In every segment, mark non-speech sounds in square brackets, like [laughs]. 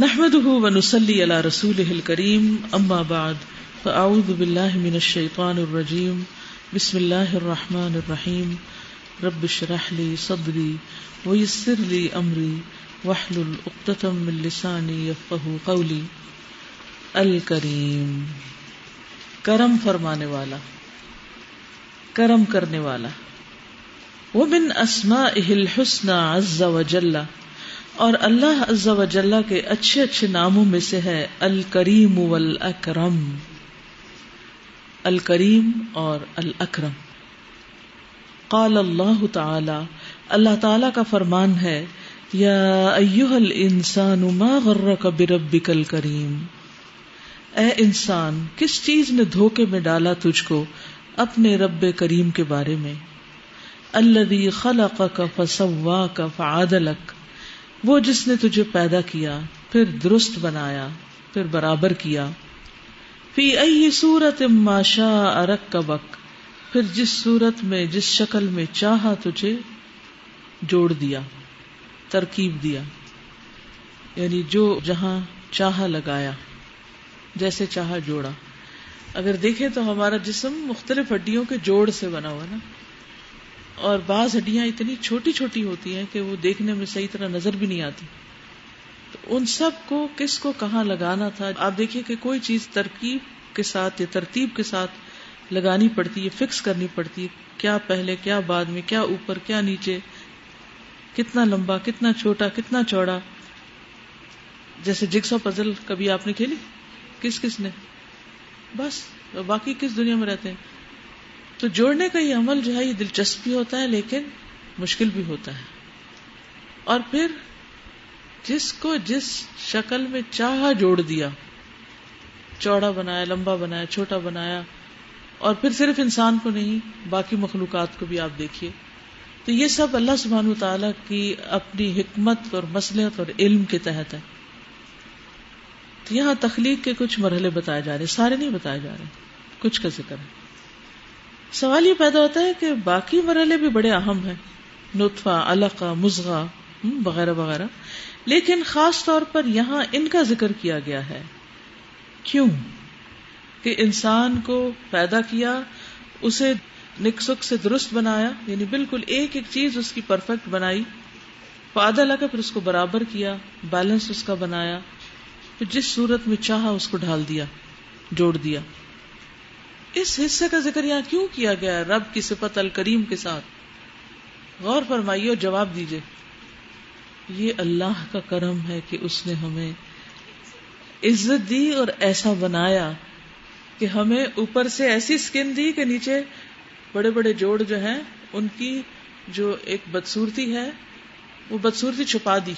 نحمده ونسلي على رسوله الكريم، أما بعد، فأعوذ بالله من الشيطان الرجيم. بسم الله الرحمن الرحيم. رب اشرح لي صدري ويسر لي أمري، واحلل عقدة من لساني يفقهوا قولي. الكريم. کرم فرمانے والا، کرم کرنے والا. ومن اسمائه الحسنى عز وجل اور اللہ عز و جلہ کے اچھے اچھے ناموں میں سے ہے الکریم والاکرم الکریم اور الاکرم قال اللہ تعالی اللہ تعالی کا فرمان ہے، یا ایوہ الانسان ما غرک بربک الکریم۔ اے انسان، کس چیز نے دھوکے میں ڈالا تجھ کو اپنے رب کریم کے بارے میں؟ الذي خلقك فسواك فعدلك وہ جس نے تجھے پیدا کیا، پھر درست بنایا، پھر برابر کیا۔ فی ای صورت ماشا ارک کا پھر جس صورت میں، جس شکل میں چاہا تجھے جوڑ دیا، ترکیب دیا۔ یعنی جو جہاں چاہا لگایا، جیسے چاہا جوڑا۔ اگر دیکھیں تو ہمارا جسم مختلف ہڈیوں کے جوڑ سے بنا ہوا نا۔ اور بعض ہڈیاں اتنی چھوٹی چھوٹی ہوتی ہیں کہ وہ دیکھنے میں صحیح طرح نظر بھی نہیں آتی۔ تو ان سب کو کس کو کہاں لگانا تھا؟ آپ دیکھیے کہ کوئی چیز ترکیب کے ساتھ یا ترتیب کے ساتھ لگانی پڑتی ہے، فکس کرنی پڑتی ہے۔ کیا پہلے، کیا بعد میں، کیا اوپر، کیا نیچے؟ کتنا لمبا، کتنا چھوٹا، کتنا چوڑا؟ جیسے جگسا پزل کبھی آپ نے کھیلی؟ کس کس نے؟ بس، باقی کس دنیا میں رہتے ہیں؟ تو جوڑنے کا یہ عمل جو ہے یہ دلچسپی ہوتا ہے لیکن مشکل بھی ہوتا ہے۔ اور پھر جس کو جس شکل میں چاہا جوڑ دیا، چوڑا بنایا، لمبا بنایا، چھوٹا بنایا، اور پھر صرف انسان کو نہیں، باقی مخلوقات کو بھی آپ دیکھیے۔ تو یہ سب اللہ سبحان تعالی کی اپنی حکمت اور مسلحت اور علم کے تحت ہے۔ تو یہاں تخلیق کے کچھ مرحلے بتائے جا رہے سارے نہیں بتائے جا رہے، کچھ کا ذکر ہے۔ سوال یہ پیدا ہوتا ہے کہ باقی مرحلے بھی بڑے اہم ہیں۔ نطفہ، علقہ مزغہ وغیرہ وغیرہ۔ لیکن خاص طور پر یہاں ان کا ذکر کیا گیا ہے۔ کیوں؟ کہ انسان کو پیدا کیا، اسے نکسک سے درست بنایا یعنی بالکل ایک ایک چیز اس کی پرفیکٹ بنائی۔ فادہ لگا، پھر اس کو برابر کیا، بیلنس اس کا بنایا۔ پھر جس صورت میں چاہا، اس کو ڈھال دیا، جوڑ دیا۔ اس حصے کا ذکر یہاں کیوں کیا گیا رب کی صفت الکریم کے ساتھ؟ غور فرمائیے اور جواب دیجیے یہ اللہ کا کرم ہے کہ اس نے ہمیں عزت دی اور ایسا بنایا کہ ہمیں اوپر سے ایسی اسکن دی کہ نیچے بڑے بڑے جوڑ جو ہیں، ان کی جو ایک بدسورتی ہے، وہ بدسورتی چھپا دی۔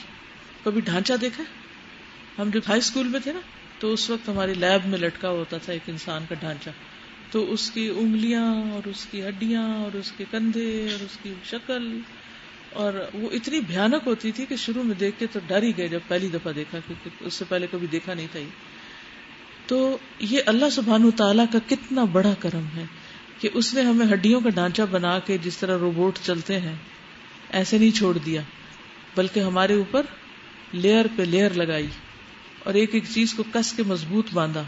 کبھی ڈھانچہ دیکھا؟ ہم جب ہائی اسکول میں تھے نا، تو اس وقت ہماری لیب میں لٹکا ہوتا تھا ایک انسان کا ڈھانچہ۔ تو اس کی انگلیاں اور اس کی ہڈیاں اور اس کے کندھے اور اس کی شکل، اور وہ اتنی بھیانک ہوتی تھی کہ شروع میں دیکھ کے تو ڈر ہی گئے جب پہلی دفعہ دیکھا، کیونکہ اس سے پہلے کبھی دیکھا نہیں تھا تو یہ اللہ سبحان تعالیٰ کا کتنا بڑا کرم ہے کہ اس نے ہمیں ہڈیوں کا ڈھانچہ بنا کے جس طرح روبوٹ چلتے ہیں، ایسے نہیں چھوڑ دیا، بلکہ ہمارے اوپر لیئر پہ لیئر لگائی اور ایک ایک چیز کو کس کے مضبوط باندھا۔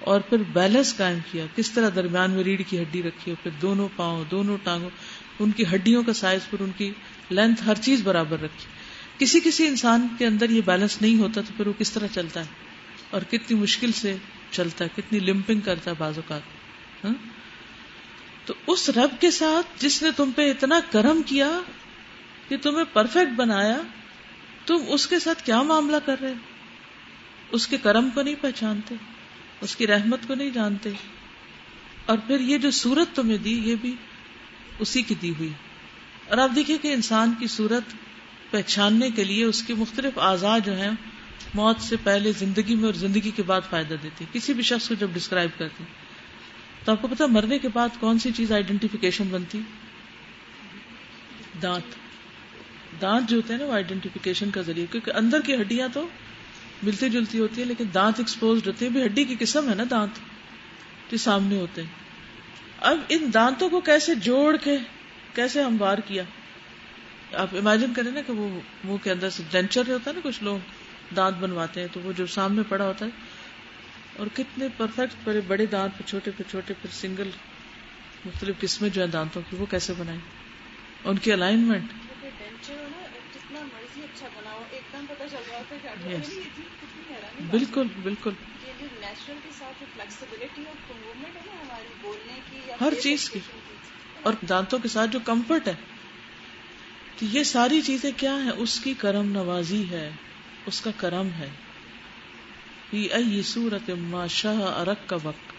اور پھر بیلنس قائم کیا، کس طرح درمیان میں ریڑھ کی ہڈی رکھی پھر دونوں پاؤں، دونوں ٹانگوں، ان کی ہڈیوں کا سائز پھر ان کی لینتھ ہر چیز برابر رکھی۔ کسی کسی انسان کے اندر یہ بیلنس نہیں ہوتا تو پھر وہ کس طرح چلتا ہے؟ اور کتنی مشکل سے چلتا ہے، کتنی لمپنگ کرتا ہے بعض اوقات۔ ہاں؟ تو اس رب کے ساتھ جس نے تم پہ اتنا کرم کیا کہ تمہیں پرفیکٹ بنایا، تم اس کے ساتھ کیا معاملہ کر رہے اس کے کرم کو نہیں پہچانتے۔ اس کی رحمت کو نہیں جانتے۔ اور پھر یہ جو سورت تمہیں دی، یہ بھی اسی کی دی ہوئی۔ اور آپ دیکھیے کہ انسان کی صورت پہچاننے کے لیے اس کے مختلف اعضاء جو ہیں، موت سے پہلے زندگی میں اور زندگی کے بعد فائدہ دیتی کسی بھی شخص کو جب ڈسکرائب کرتی تو آپ کو پتا مرنے کے بعد کون سی چیز آئیڈینٹیفیکیشن بنتی؟ دانت۔ دانت جو ہوتے ہیں نا، وہ آئیڈینٹیفیکیشن کا ذریعہ، کیونکہ اندر کی ہڈیاں تو ملتی جلتی ہوتی ہے، لیکن دانت ایکسپوز ہوتے ہیں ہڈی کی قسم ہے نا دانت، جو سامنے ہوتے ہیں۔ اب ان دانتوں کو کیسے جوڑ کے، کیسے ہموار کیا؟ آپ امیجن کریں نا کہ وہ منہ کے اندر سے ڈینچر ہوتا ہے نا، کچھ لوگ دانت بنواتے ہیں، تو وہ جو سامنے پڑا ہوتا ہے، اور کتنے پرفیکٹ پہلے بڑے دانت، پھر چھوٹے پھر چھوٹے، پھر سنگل مختلف قسمیں جو ہیں دانتوں کی، وہ کیسے بنائیں؟ ان کی الائنمنٹ بالکل بالکل۔ ہر چیز کی۔ اور دانتوں کے ساتھ جو کمفرٹ ہے تو یہ ساری چیزیں کیا ہیں؟ اس کی کرم نوازی ہے اس کا کرم ہے۔ صورت ما شاہ ارک کا وقت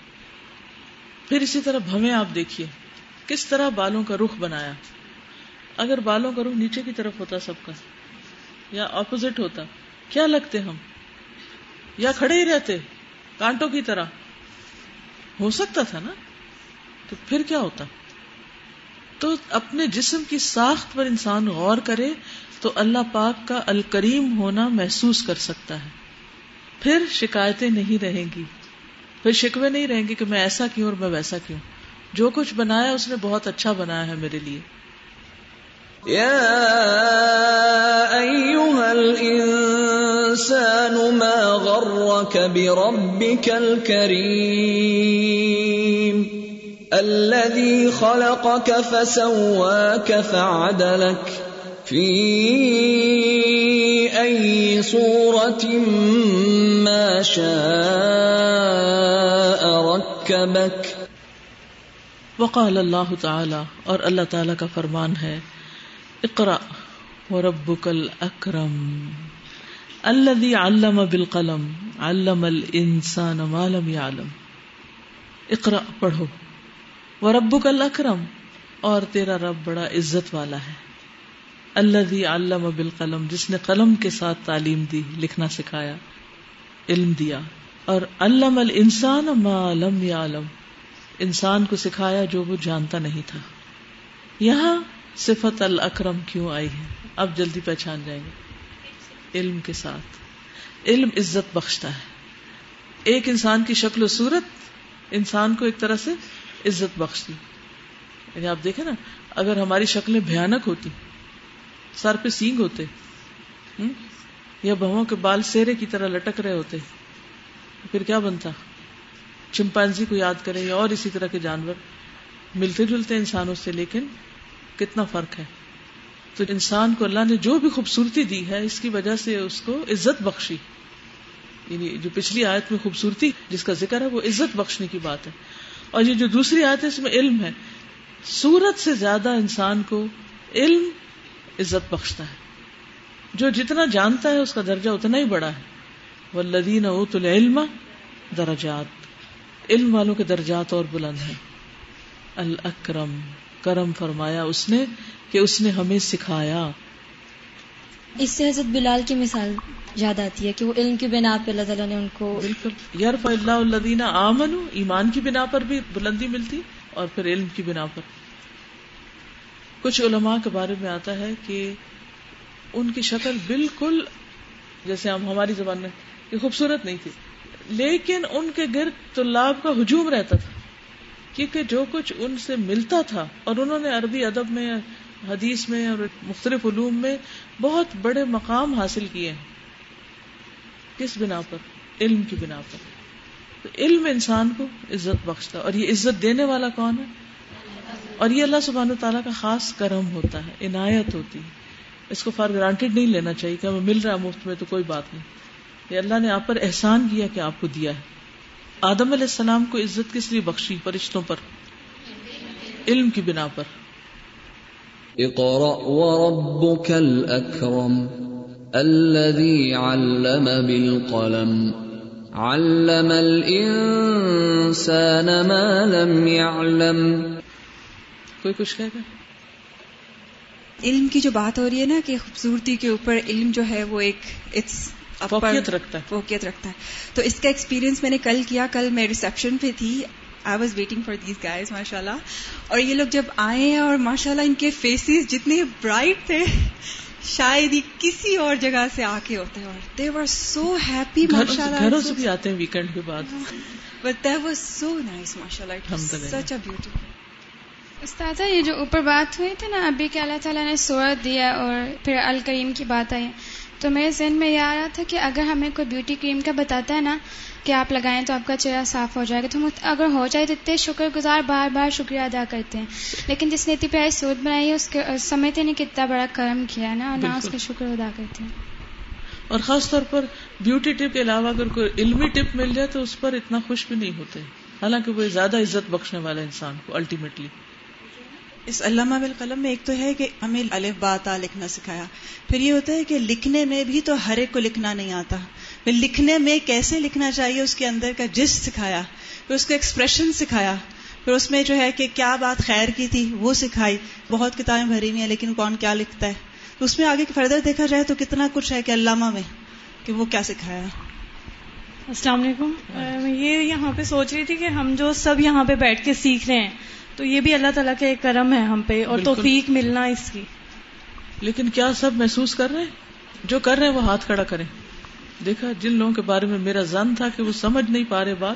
پھر اسی طرح بھویں آپ دیکھیے کس طرح بالوں کا رخ بنایا۔ اگر بالوں کا رخ نیچے کی طرف ہوتا سب کا۔ یا اپوزٹ ہوتا۔ کیا لگتے ہم؟ یا کھڑے ہی رہتے، کانٹوں کی طرح۔ ہو سکتا تھا نا؟ تو پھر کیا ہوتا؟ تو اپنے جسم کی ساخت پر انسان غور کرے تو اللہ پاک کا الکریم ہونا محسوس کر سکتا ہے۔ پھر شکایتیں نہیں رہیں گی۔ پھر شکوے نہیں رہیں گے کہ میں ایسا کیوں اور میں ویسا کیوں۔ جو کچھ بنایا اس نے بہت اچھا بنایا ہے میرے لیے۔ الانسان ما غرك بربك الكريم الذي خلقك فسواك فعدلك في اي صوره ما شاء ركبك وقال اللہ تعالی اور اللہ تعالی کا فرمان ہے اقرا وربك الاکرم الذي علم بالقلم، علم الانسان ما لم يعلم. اقرا پڑھو. وربك الاکرم اور تیرا رب بڑا عزت والا ہے. الذي علم بالقلم، جس نے قلم کے ساتھ تعلیم دی، لکھنا سکھایا، علم دیا. اور علم الانسان ما لم يعلم. انسان کو سکھایا جو وہ جانتا نہیں تھا. یہاں صفت الاکرم کیوں آئی ہے؟ اب جلدی پہچان جائیں گے۔ علم کے ساتھ۔ علم عزت بخشتا ہے۔ ایک انسان کی شکل و صورت انسان کو ایک طرح سے عزت بخشتی۔ یعنی آپ دیکھیں نا، اگر ہماری شکلیں بھیانک ہوتی، سر پہ سینگ ہوتے یا بہو کے بال سیرے کی طرح لٹک رہے ہوتے، پھر کیا بنتا؟ چمپانزی کو یاد کریں یا اور اسی طرح کے جانور، ملتے جلتے انسانوں سے، لیکن کتنا فرق ہے۔ تو انسان کو اللہ نے جو بھی خوبصورتی دی ہے، اس کی وجہ سے اس کو عزت بخشی۔ یعنی جو پچھلی آیت میں خوبصورتی، جس کا ذکر ہے، وہ عزت بخشنے کی بات ہے۔ اور یہ جو دوسری آیت ہے، اس میں علم ہے۔ سورت سے زیادہ انسان کو علم عزت بخشتا ہے۔ جو جتنا جانتا ہے، اس کا درجہ اتنا ہی بڑا ہے۔ وہ لدین اوت العلم درجات۔ علم والوں کے درجات اور بلند ہیں۔ الاکرم کرم فرمایا اس نے کہ اس نے ہمیں سکھایا۔ اس سے حضرت بلال کی مثال یاد آتی ہے کہ وہ علم کی بنا پہ اللہ تعالیٰ نے ان کو بالکل۔ یار اللہ الدینہ آمن ایمان کی بنا پر بھی بلندی ملتی اور پھر علم کی بنا پر۔ کچھ علماء کے بارے میں آتا ہے کہ ان کی شکل بالکل جیسے ہم ہماری زبان میں خوبصورت نہیں تھی لیکن ان کے گرد طلاب کا ہجوم رہتا تھا۔ کیونکہ جو کچھ ان سے ملتا تھا اور انہوں نے عربی ادب میں، حدیث میں اور مختلف علوم میں بہت بڑے مقام حاصل کیے ہیں کس بنا پر؟ علم کی بنا پر۔ تو علم انسان کو عزت بخشتا اور یہ عزت دینے والا کون ہے؟ اور یہ اللہ سبحانہ تعالیٰ کا خاص کرم ہوتا ہے، عنایت ہوتی ہے۔ اس کو فار گرانٹیڈ نہیں لینا چاہیے کہ ہمیں مل رہا ہے مفت میں تو کوئی بات نہیں۔ یہ اللہ نے آپ پر احسان کیا کہ آپ کو دیا ہے۔ آدم علیہ السلام کو عزت کس لیے بخشی فرشتوں پر؟ علم کی بنا پر۔ اقرأ وربك الأكرم الذي علم بالقلم۔ علم الإنسان ما لم يعلم۔ کوئی کچھ کہے گا؟ علم کی جو بات ہو رہی ہے نا کہ خوبصورتی کے اوپر علم جو ہے وہ ایک اٹس فوقیت رکھتا ہے۔ فوقیت رکھتا ہے۔ تو اس کا ایکسپیرینس میں نے کل کیا کل میں ریسپشن پہ تھی۔ I was waiting for these guys ماشاء اللہ اور یہ لوگ جب آئے ہیں اور ماشاء اللہ ان کے فیسز جتنے برائٹ تھے شاید ہی کسی اور جگہ سے آ کے ہوتے اور دے ور سو ہیپی ماشاء اللہ گھروں سے بھی آتے ہیں ویکینڈ کے بعد۔ But that was so nice ماشاء اللہ سچ اے بیوٹیفل استاذہ یہ جو اوپر بات ہوئی تھی نا ابھی کہ اللہ تعالیٰ نے سورت دیا اور پھر الکریم کی بات آئی۔ تو میرے ذہن میں یہ آ رہا تھا کہ اگر ہمیں کوئی بیوٹی کریم کا بتاتا ہے نا کہ آپ لگائیں تو آپ کا چہرہ صاف ہو جائے گا۔ تو ہم اگر ہو جائے تو اتنے شکر گزار بار بار شکریہ ادا کرتے ہیں۔ لیکن جس نے اتنی پیاری سوچ بنائی ہے اس کے سمجھتے نہیں کتنا بڑا کرم کیا ہے نا اور نہ اس۔ کا شکر ادا کرتے ہیں۔ اور خاص طور پر بیوٹی ٹپ کے علاوہ اگر کوئی علمی ٹپ مل جائے تو اس پر اتنا خوش بھی نہیں ہوتے۔ حالانکہ وہ زیادہ عزت بخشنے والا انسان کو الٹیمیٹلی اس علامہ بالقلم میں ایک تو ہے کہ ہمیں الف باتا لکھنا سکھایا۔ پھر یہ ہوتا ہے کہ لکھنے میں بھی تو ہر ایک کو لکھنا نہیں آتا۔ پھر لکھنے میں کیسے لکھنا چاہیے اس کے اندر کا جس سکھایا پھر اس کو ایکسپریشن سکھایا۔ پھر اس میں جو ہے کہ کیا بات خیر کی تھی وہ سکھائی۔ بہت کتابیں بھری ہوئی ہیں لیکن کون کیا لکھتا ہے۔ تو اس میں آگے فردر دیکھا جائے تو کتنا کچھ ہے کہ علامہ میں کہ وہ کیا سکھایا۔ السلام علیکم۔ میں یہ یہاں پہ سوچ رہی تھی کہ ہم جو سب یہاں پہ بیٹھ کے سیکھ رہے ہیں تو یہ بھی اللہ تعالیٰ کا ایک کرم ہے ہم پہ اور۔ توفیق ملنا اس کی۔ لیکن کیا سب محسوس کر رہے ہیں؟ جو کر رہے ہیں وہ ہاتھ کھڑا کریں۔ دیکھا جن لوگوں کے بارے میں میرا زن تھا کہ وہ سمجھ نہیں پا رہے بات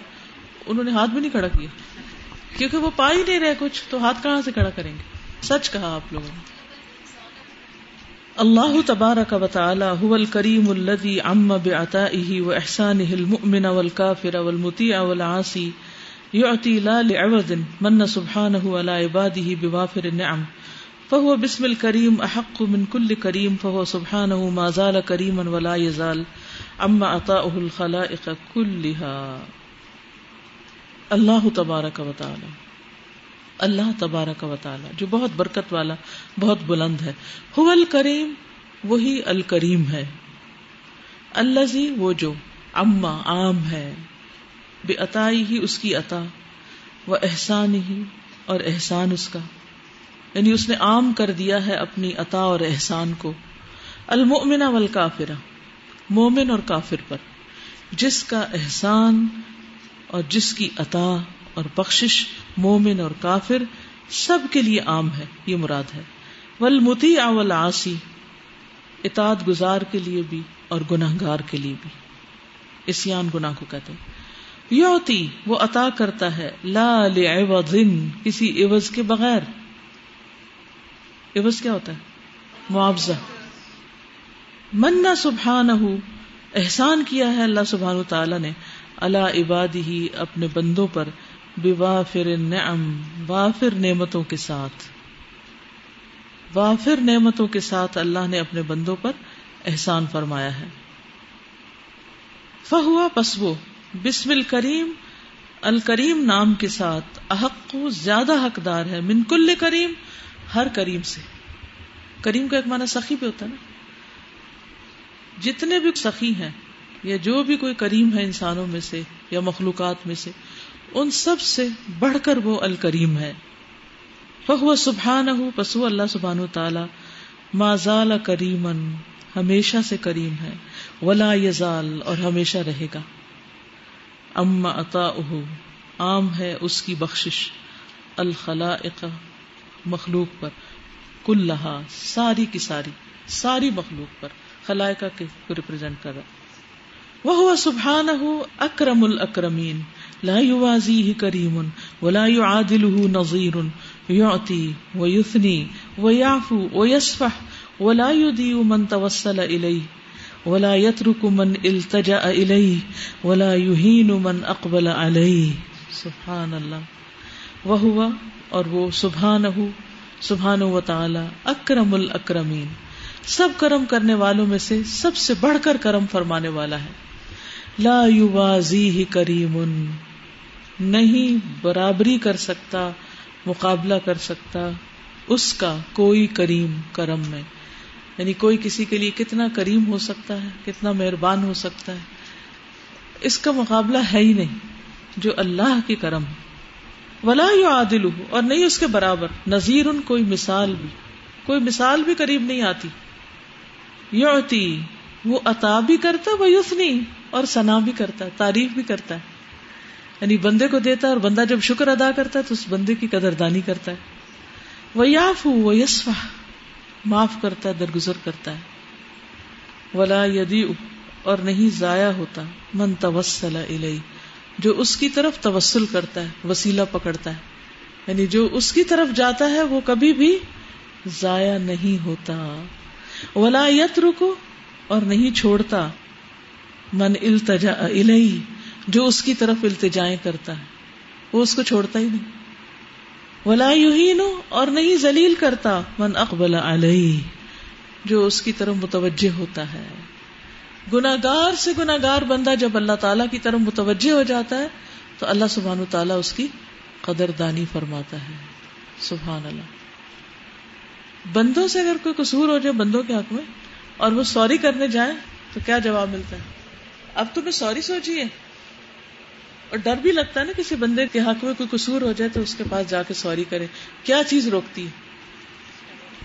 انہوں نے ہاتھ بھی نہیں کھڑا کیا۔ کیونکہ وہ پا ہی نہیں رہے کچھ تو ہاتھ کہاں سے کھڑا کریں گے؟ سچ کہا آپ لوگوں نے۔ اللہ تبارک و تعالی هو الکریم الذي عم بعطائه واحسانه المؤمن والكافر والمطيع والعاصي يعطي لا لعوض من سبحانه على عباده بوافر النعم. فهو باسم الكريم احق من كل كريم فهو سبحانه ما زال كريما ولا يزال عم عطاؤه الخلائق كلها اللہ تبارک و تعالی، اللہ تبارک و تعالی، جو بہت برکت والا، بہت بلند ہے. هو الکریم، وہی الکریم ہے. الذی، وہ جو اما عام ہے. بے عطائی ہی اس کی عطا و احسان ہی اور احسان اس کا۔ یعنی اس نے عام کر دیا ہے اپنی عطا اور احسان کو۔ المؤمن والکافرہ، مومن اور کافر پر۔ جس کا احسان اور جس کی عطا اور بخشش مومن اور کافر سب کے لیے عام ہے، یہ مراد ہے۔ ولمتی اول آسی اطاعت گزار کے لیے بھی اور گناہ گار کے لیے بھی۔ اسیان گناہ کو کہتے ہیں۔ یوتی وہ عطا کرتا ہے، لا لعوض کسی عوض کے بغیر۔ عوض کیا ہوتا ہے؟ معاوضہ۔ منا سبحان احسان کیا ہے اللہ سبحان تعالیٰ نے اللہ عبادی ہی اپنے بندوں پر، بوافر نعم وافر نعمتوں کے ساتھ۔ وافر نعمتوں کے ساتھ اللہ نے اپنے بندوں پر احسان فرمایا ہے۔ فہوا پسو بسم الکریم الکریم نام کے ساتھ احق زیادہ حقدار ہے، من کل کریم، ہر کریم سے۔ کریم کا ایک معنی سخی پہ ہوتا ہے نا۔ جتنے بھی سخی ہیں، یا جو بھی کوئی کریم ہے انسانوں میں سے، یا مخلوقات میں سے، ان سب سے بڑھ کر وہ الکریم ہے۔ فہو سبحان پسو اللہ سبحان تعالی مازال کریمن ہمیشہ سے کریم ہے۔ ولا یزال، اور ہمیشہ رہے گا۔ اما عطا عام ہے اس کی بخشش، الخلائق، مخلوق پر کل لہا ساری کی ساری ساری مخلوق پر، خلائقہ کے ریپرزینٹ کر رہا۔ وہ سبحان اکرم الاکرمین، لا يوازيه کریم ولا يعادله نظیر يعطي ويثني ويعفو ويصفح ولا يضيع من توسل إليه ولا يترك من التجأ إليه ولا يهين من أقبل عليه. سبحان اللہ وهو اور وہ سبحانہ سبحانہ و تعالی اکرم الاکرمین. سب کرم کرنے والوں میں سے سب سے بڑھ کر کرم فرمانے والا ہے. لا یوازیہ کریم، نہیں برابری کر سکتا، مقابلہ کر سکتا، اس کا کوئی کریم، کرم میں یعنی کوئی کسی کے لیے کتنا کریم ہو سکتا ہے، کتنا مہربان ہو سکتا ہے۔ اس کا مقابلہ ہے ہی نہیں، جو اللہ کی کرم ولا یو عادل اور نہیں اس کے برابر نذیر ان کوئی مثال بھی۔ کوئی مثال بھی قریب نہیں آتی۔ یوتی وہ عطا بھی کرتا ہے وہ یوسنی اور سنا بھی کرتا ہے تعریف بھی کرتا ہے۔ یعنی بندے کو دیتا ہے اور بندہ جب شکر ادا کرتا ہے تو اس بندے کی قدردانی کرتا ہے۔ وہ یاف وہ یسفا معاف کرتا ہے، درگزر کرتا ہے۔ ولا یدی اور نہیں ضائع ہوتا۔ من توسل الی جو اس کی طرف توسل کرتا ہے، وسیلہ پکڑتا ہے۔ یعنی جو اس کی طرف جاتا ہے، وہ کبھی بھی ضائع نہیں ہوتا۔ ولا یت رکو اور نہیں چھوڑتا۔ من التجا الی جو اس کی طرف التجائیں کرتا ہے۔ وہ اس کو چھوڑتا ہی نہیں۔ ولا یہین اور نہیں ذلیل کرتا، من اقبل علیہ، جو اس کی طرف متوجہ ہوتا ہے۔ گناگار سے گناگار بندہ جب اللہ تعالیٰ کی طرف متوجہ ہو جاتا ہے، تو اللہ سبحان و تعالیٰ اس کی قدر دانی فرماتا ہے۔ سبحان اللہ۔ بندوں سے اگر کوئی قصور ہو جائے بندوں کے حق میں، اور وہ سوری کرنے جائیں، تو کیا جواب ملتا ہے؟ اب تمہیں سوری سوچیے اور ڈر بھی لگتا ہے نا کسی بندے کے حق میں کوئی قصور ہو جائے تو اس کے پاس جا کے سوری کرے۔ کیا چیز روکتی ہے؟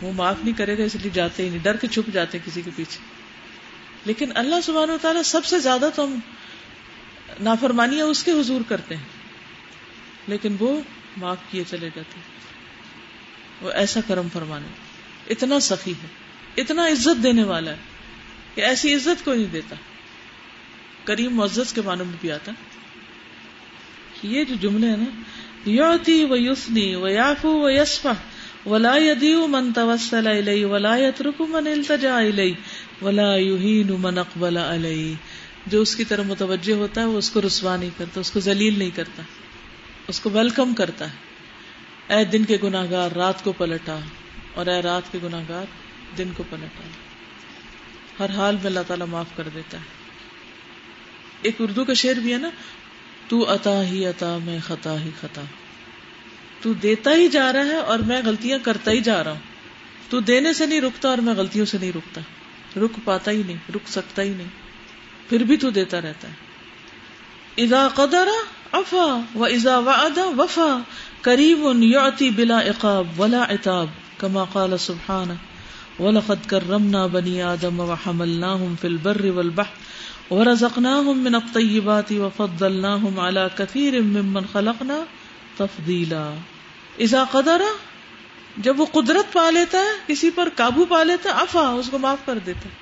وہ معاف نہیں کرے گا، اس لیے جاتے ہی نہیں۔ ڈر کے چھپ جاتے کسی کے پیچھے۔ لیکن اللہ سبحانہ و تعالیٰ سب سے زیادہ تو ہم نافرمانیاں اس کے حضور کرتے ہیں۔ لیکن وہ معاف کیے چلے جاتے ہیں۔ وہ ایسا کرم فرمانے اتنا سخی ہے۔ اتنا عزت دینے والا ہے کہ ایسی عزت کوئی نہیں دیتا۔ کریم معزز کے معنی میں بھی آتا۔ یہ جو جملے ہیں نا یوتی و یوسنی و یافو و یسفا ولا یدیو من توسل الی ولا یترک من التجا الی ولا یہین من اقبل علی جو اس کی طرح متوجہ ہوتا ہے، وہ اس کو رسوا نہیں کرتا، اس کو ذلیل نہیں کرتا، اس کو ویلکم کرتا ہے۔ اے دن کے گناگار رات کو پلٹا، اور اے رات کے گناگار دن کو پلٹا۔ ہر حال میں اللہ تعالیٰ معاف کر دیتا ہے۔ ایک اردو کا شعر بھی ہے نا تو عطا ہی عطا، میں خطا ہی خطا۔ تو دیتا ہی جا رہا ہے اور میں غلطیاں کرتا ہی جا رہا ہوں۔ تو دینے سے نہیں رکتا اور میں غلطیوں سے نہیں رکتا۔ رک پاتا ہی نہیں، رک سکتا ہی نہیں۔ پھر بھی تو دیتا رہتا ہے۔ اذا قدر افا و ازا وعد وفا کریم یعطی بلا عقاب ولا عتاب، کما قال سبحانہ۔ وَلَقَدْ كَرَّمْنَا بَنِي آدَمَ وَحَمَلْنَاهُمْ فِي الْبَرِّ وَالْبَحْرِ وَرَزَقْنَاهُمْ مِنَ الطَّيِّبَاتِ وَفَضَّلْنَاهُمْ عَلَى كَثِيرٍ مِّمَّنْ خَلَقْنَا تَفْضِيلًا۔ اذا قدر، جب وہ قدرت پا لیتا ہے کسی پر قابو پا لیتا ہے افا اس کو معاف کر دیتا ہے۔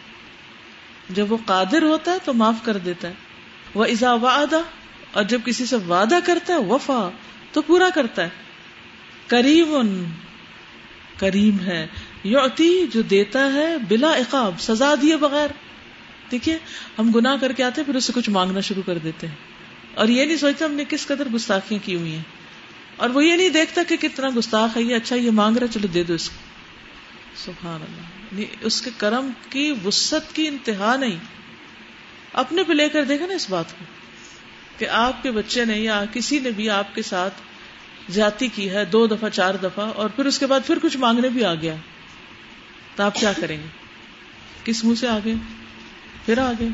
جب وہ قادر ہوتا ہے، تو معاف کر دیتا ہے۔ وہ ازا وعدہ اور جب کسی سے وعدہ کرتا ہے، وفا، تو پورا کرتا ہے۔ کریم کریم ہے۔ یوتی جو دیتا ہے، بلا عقاب، سزا دیے بغیر۔ دیکھیے، ہم گناہ کر کے آتے پھر اس سے کچھ مانگنا شروع کر دیتے ہیں۔ اور یہ نہیں سوچتا ہم نے کس قدر گستاخیاں کی ہوئی ہیں۔ اور وہ یہ نہیں دیکھتا کہ کتنا گستاخ ہے، یہ اچھا یہ مانگ رہا چلو دے دو اس کو۔ سبحان اللہ۔ یعنی اس کے کرم کی وسط کی انتہا نہیں۔ اپنے پہ لے کر دیکھا نا اس بات کو، کہ آپ کے بچے نے یا کسی نے بھی آپ کے ساتھ زیادتی کی ہے، دو دفعہ، چار دفعہ، اور پھر اس کے بعد پھر کچھ مانگنے بھی آ گیا۔ تو آپ کیا کریں گے؟ کس منہ سے آگے پھر آگے۔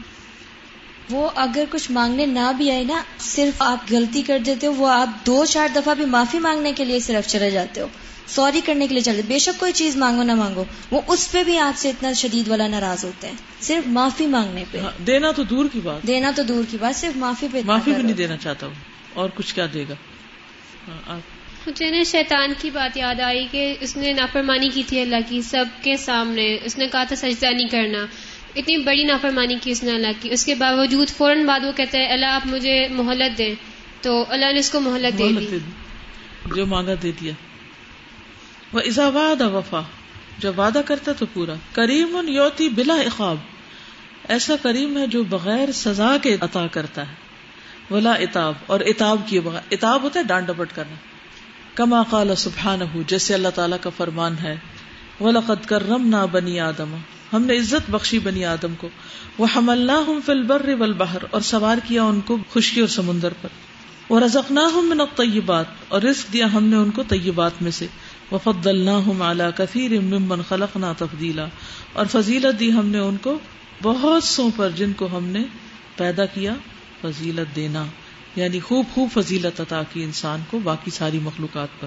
وہ اگر کچھ مانگنے نہ بھی آئے نا صرف آپ غلطی کر دیتے ہو وہ آپ دو چار دفعہ بھی معافی مانگنے کے لیے صرف چلے جاتے ہو۔ سوری کرنے کے لیے چلتے بے شک کوئی چیز مانگو نہ مانگو وہ اس پہ بھی آپ سے اتنا شدید والا ناراض ہوتے ہیں۔ صرف معافی مانگنے پہ۔ ہاں، دینا تو دور کی بات۔ دینا تو دور کی بات صرف معافی پہ معافی بھی نہیں دینا چاہتا ہوں اور کچھ کیا دے گا؟ ہاں، مجھے نا شیطان کی بات یاد آئی کہ اس نے نافرمانی کی تھی اللہ کی سب کے سامنے۔ اس نے کہا تھا سجدہ نہیں کرنا۔ اتنی بڑی نافرمانی کی اس نے اللہ کی۔ اس کے باوجود فوراً بعد وہ کہتا ہے، اللہ، آپ مجھے مہلت دیں۔ تو اللہ نے اس کو مہلت دے دی۔ جو مانگا دے دیا۔ وہ ازاواد وفا۔ جب وعدہ کرتا تو پورا۔ کریم یوتی بلا اقاب ایسا کریم ہے جو بغیر سزا کے عطا کرتا ہے۔ ولا اتاب اور اتاب کیے بغیر۔ اتاب ہوتا ہے ڈانٹ ڈپٹ کرنا۔ کما قال سبحان جیسے اللہ تعالیٰ کا فرمان ہے۔ وَلَقَدْ كَرَّمْنَا بَنِي آدَمَ۔ ہم نے عزت بخشی بنی آدم کو۔ وہ حملناہم فی البر اور سوار کیا ان کو خشکی اور سمندر پر۔ وَرَزَقْنَاهُم مِّنَ الطَّيِّبَاتِ۔ اور رزق دیا ہم نے ان کو طیبات میں سے۔ وَفَضَّلْنَاهُمْ عَلَى كَثِيرٍ مِّمَّنْ خَلَقْنَا تَفْضِيلًا۔ اور فضیلت دی ہم نے ان کو بہت سو پر جن کو ہم نے پیدا کیا فضیلت دینا۔ یعنی خوب خوب فضیلت عطا کی انسان کو باقی ساری مخلوقات پر۔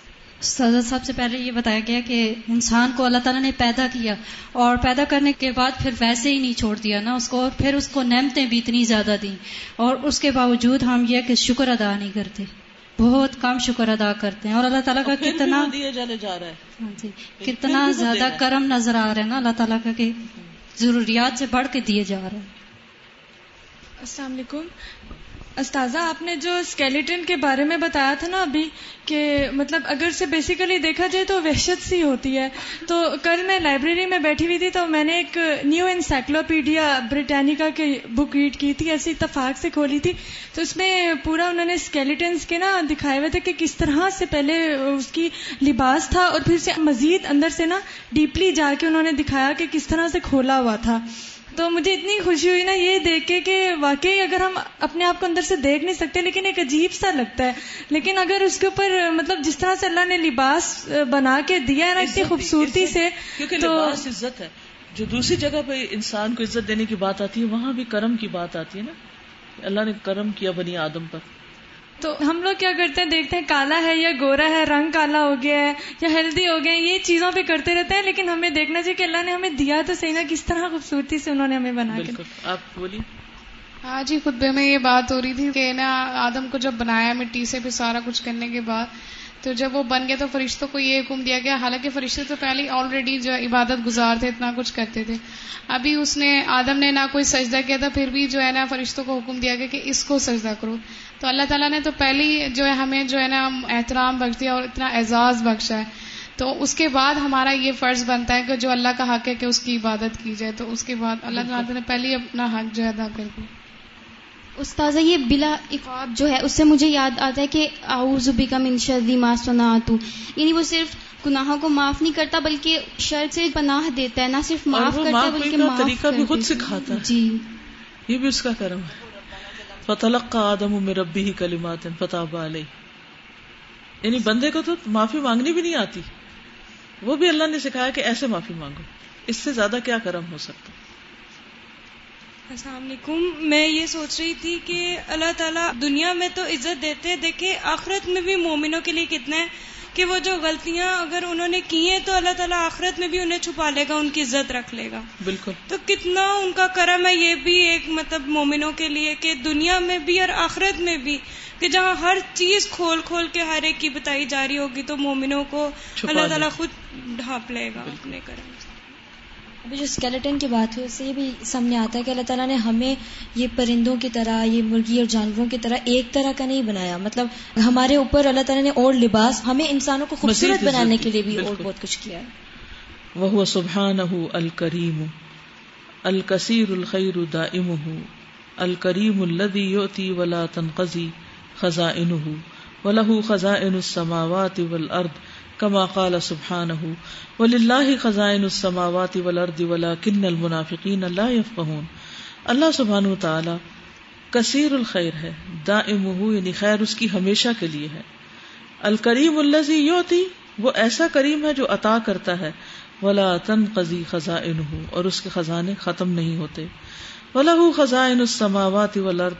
سزا صاحب سے پہلے یہ بتایا گیا کہ انسان کو اللہ تعالیٰ نے پیدا کیا اور پیدا کرنے کے بعد پھر ویسے ہی نہیں چھوڑ دیا نا اس کو اور پھر اس کو نعمتیں بھی اتنی زیادہ دیں اور اس کے باوجود ہم یہ کہ شکر ادا نہیں کرتے بہت کم شکر ادا کرتے ہیں اور اللہ تعالیٰ کا کتنا جا رہا ہے۔ ہاں جی کتنا زیادہ کرم نظر آ رہا ہے نا اللہ تعالیٰ کا کہ ضروریات سے بڑھ کے دیے جا رہے ہیں۔ السلام علیکم۔ استاذہ، آپ نے جو اسکیلیٹن کے بارے میں بتایا تھا نا ابھی کہ مطلب اگر سے بیسیکلی دیکھا جائے تو وحشت سی ہوتی ہے۔ تو کل میں لائبریری میں بیٹھی ہوئی تھی تو میں نے ایک نیو انسائکلوپیڈیا بریٹانیکا کی بک ریڈ کی تھی، ایسی اتفاق سے کھولی تھی۔ تو اس میں پورا انہوں نے اسکیلیٹنس کے نا دکھائے ہوئے تھے کہ کس طرح سے پہلے اس کی لباس تھا اور پھر سے مزید اندر سے نا ڈیپلی جا کے انہوں نے دکھایا کہ کس طرح سے کھولا ہوا تھا۔ تو مجھے اتنی خوشی ہوئی نا یہ دیکھ کے کہ واقعی اگر ہم اپنے آپ کو اندر سے دیکھ نہیں سکتے لیکن ایک عجیب سا لگتا ہے۔ لیکن اگر اس کے اوپر مطلب جس طرح سے اللہ نے لباس بنا کے دیا ہے نا اتنی خوبصورتی سے تو عزت ہے۔ جو دوسری جگہ پہ انسان کو عزت دینے کی بات آتی ہے وہاں بھی کرم کی بات آتی ہے نا۔ اللہ نے کرم کیا بنی آدم پر۔ تو ہم لوگ کیا کرتے ہیں؟ دیکھتے ہیں کالا ہے یا گورا ہے رنگ کالا ہو گیا ہے یا ہیلدی ہو گیا یہ چیزوں پہ کرتے رہتے ہیں لیکن ہمیں دیکھنا چاہیے کہ اللہ نے ہمیں دیا تو صحیح نا کس طرح خوبصورتی سے انہوں نے ہمیں بنا کے آپ بولیے۔ ہاں جی خطبے میں یہ بات ہو رہی تھی کہ نا آدم کو جب بنایا مٹی سے پھر سارا کچھ کرنے کے بعد تو جب وہ بن گیا تو فرشتوں کو یہ حکم دیا گیا۔ حالانکہ فرشتے تو پہلے آلریڈی جو عبادت گزار تھے اتنا کچھ کرتے تھے۔ ابھی اس نے آدم نے نہ کوئی سجدہ کیا تھا پھر بھی جو ہے نا فرشتوں کو حکم دیا گیا کہ اس کو سجدہ کرو۔ تو اللہ تعالیٰ نے تو پہلی جو ہے ہمیں جو ہے نا احترام بخش دیا اور اتنا اعزاز بخشا ہے۔ تو اس کے بعد ہمارا یہ فرض بنتا ہے کہ جو اللہ کا حق ہے کہ اس کی عبادت کی جائے۔ تو اس کے بعد اللہ تعالیٰ نے پہلے اپنا حق جو ہے ادا کر دیا۔ استاذہ یہ بلا افاد جو ہے اس سے مجھے یاد آتا ہے کہ کا من شر ما صنعت۔ یعنی وہ صرف گناہوں کو معاف نہیں کرتا بلکہ شر سے پناہ دیتا ہے۔ نہ صرف معاف کرتا ہے بلکہ معاف طریقہ بھی خود سکھاتا ہے۔ جی۔ یہ بھی اس کا کرم ہے۔ فتلق کا آدم میں ربی ہی کلمات فتح علیہ یعنی بندے کو تو معافی مانگنی بھی نہیں آتی. وہ بھی اللہ نے سکھایا کہ ایسے معافی مانگو. اس سے زیادہ کیا کرم ہو سکتا؟ السلام علیکم. میں یہ سوچ رہی تھی کہ اللہ تعالیٰ دنیا میں تو عزت دیتے دیکھے آخرت میں بھی مومنوں کے لیے کتنا ہے. کہ وہ جو غلطیاں اگر انہوں نے کی ہیں تو اللہ تعالیٰ آخرت میں بھی انہیں چھپا لے گا ان کی عزت رکھ لے گا۔ بالکل۔ تو کتنا ان کا کرم ہے یہ بھی ایک مطلب مومنوں کے لیے کہ دنیا میں بھی اور آخرت میں بھی کہ جہاں ہر چیز کھول کھول کے ہر ایک کی بتائی جا رہی ہوگی تو مومنوں کو اللہ تعالیٰ خود ڈھانپ لے گا اپنے کرم۔ ابھی جو اسکیلیٹن کی بات ہوئی اس سے یہ بھی سامنے آتا ہے کہ اللہ تعالیٰ نے ہمیں یہ پرندوں کی طرح یہ مرغی اور جانوروں کی طرح ایک طرح کا نہیں بنایا۔ مطلب ہمارے اوپر اللہ تعالیٰ نے اور لباس ہمیں انسانوں کو خوبصورت بنانے کے لیے بھی اور بہت کچھ کیا ہے۔ وہ سبحان الکریم الکثیر الخیر دائم الکریم الدی یوتی ولا تنقزی خزاں ولہ خزاں السماوات والارض کما قال سبحانہ وللہ خزائن السماوات والارض ولكن المنافقین لا يفقهون۔ اللہ سبحانہ وتعالی کثیر الخیر ہے، دائمہ یعنی خیر اس کی ہمیشہ کے لیے ہے۔ الکریم الذی یعطی وہ ایسا کریم ہے جو عطا کرتا ہے۔ ولا تنقضی خزائنہ اور اس کے خزانے ختم نہیں ہوتے۔ ولہ خزائن السماوات والارض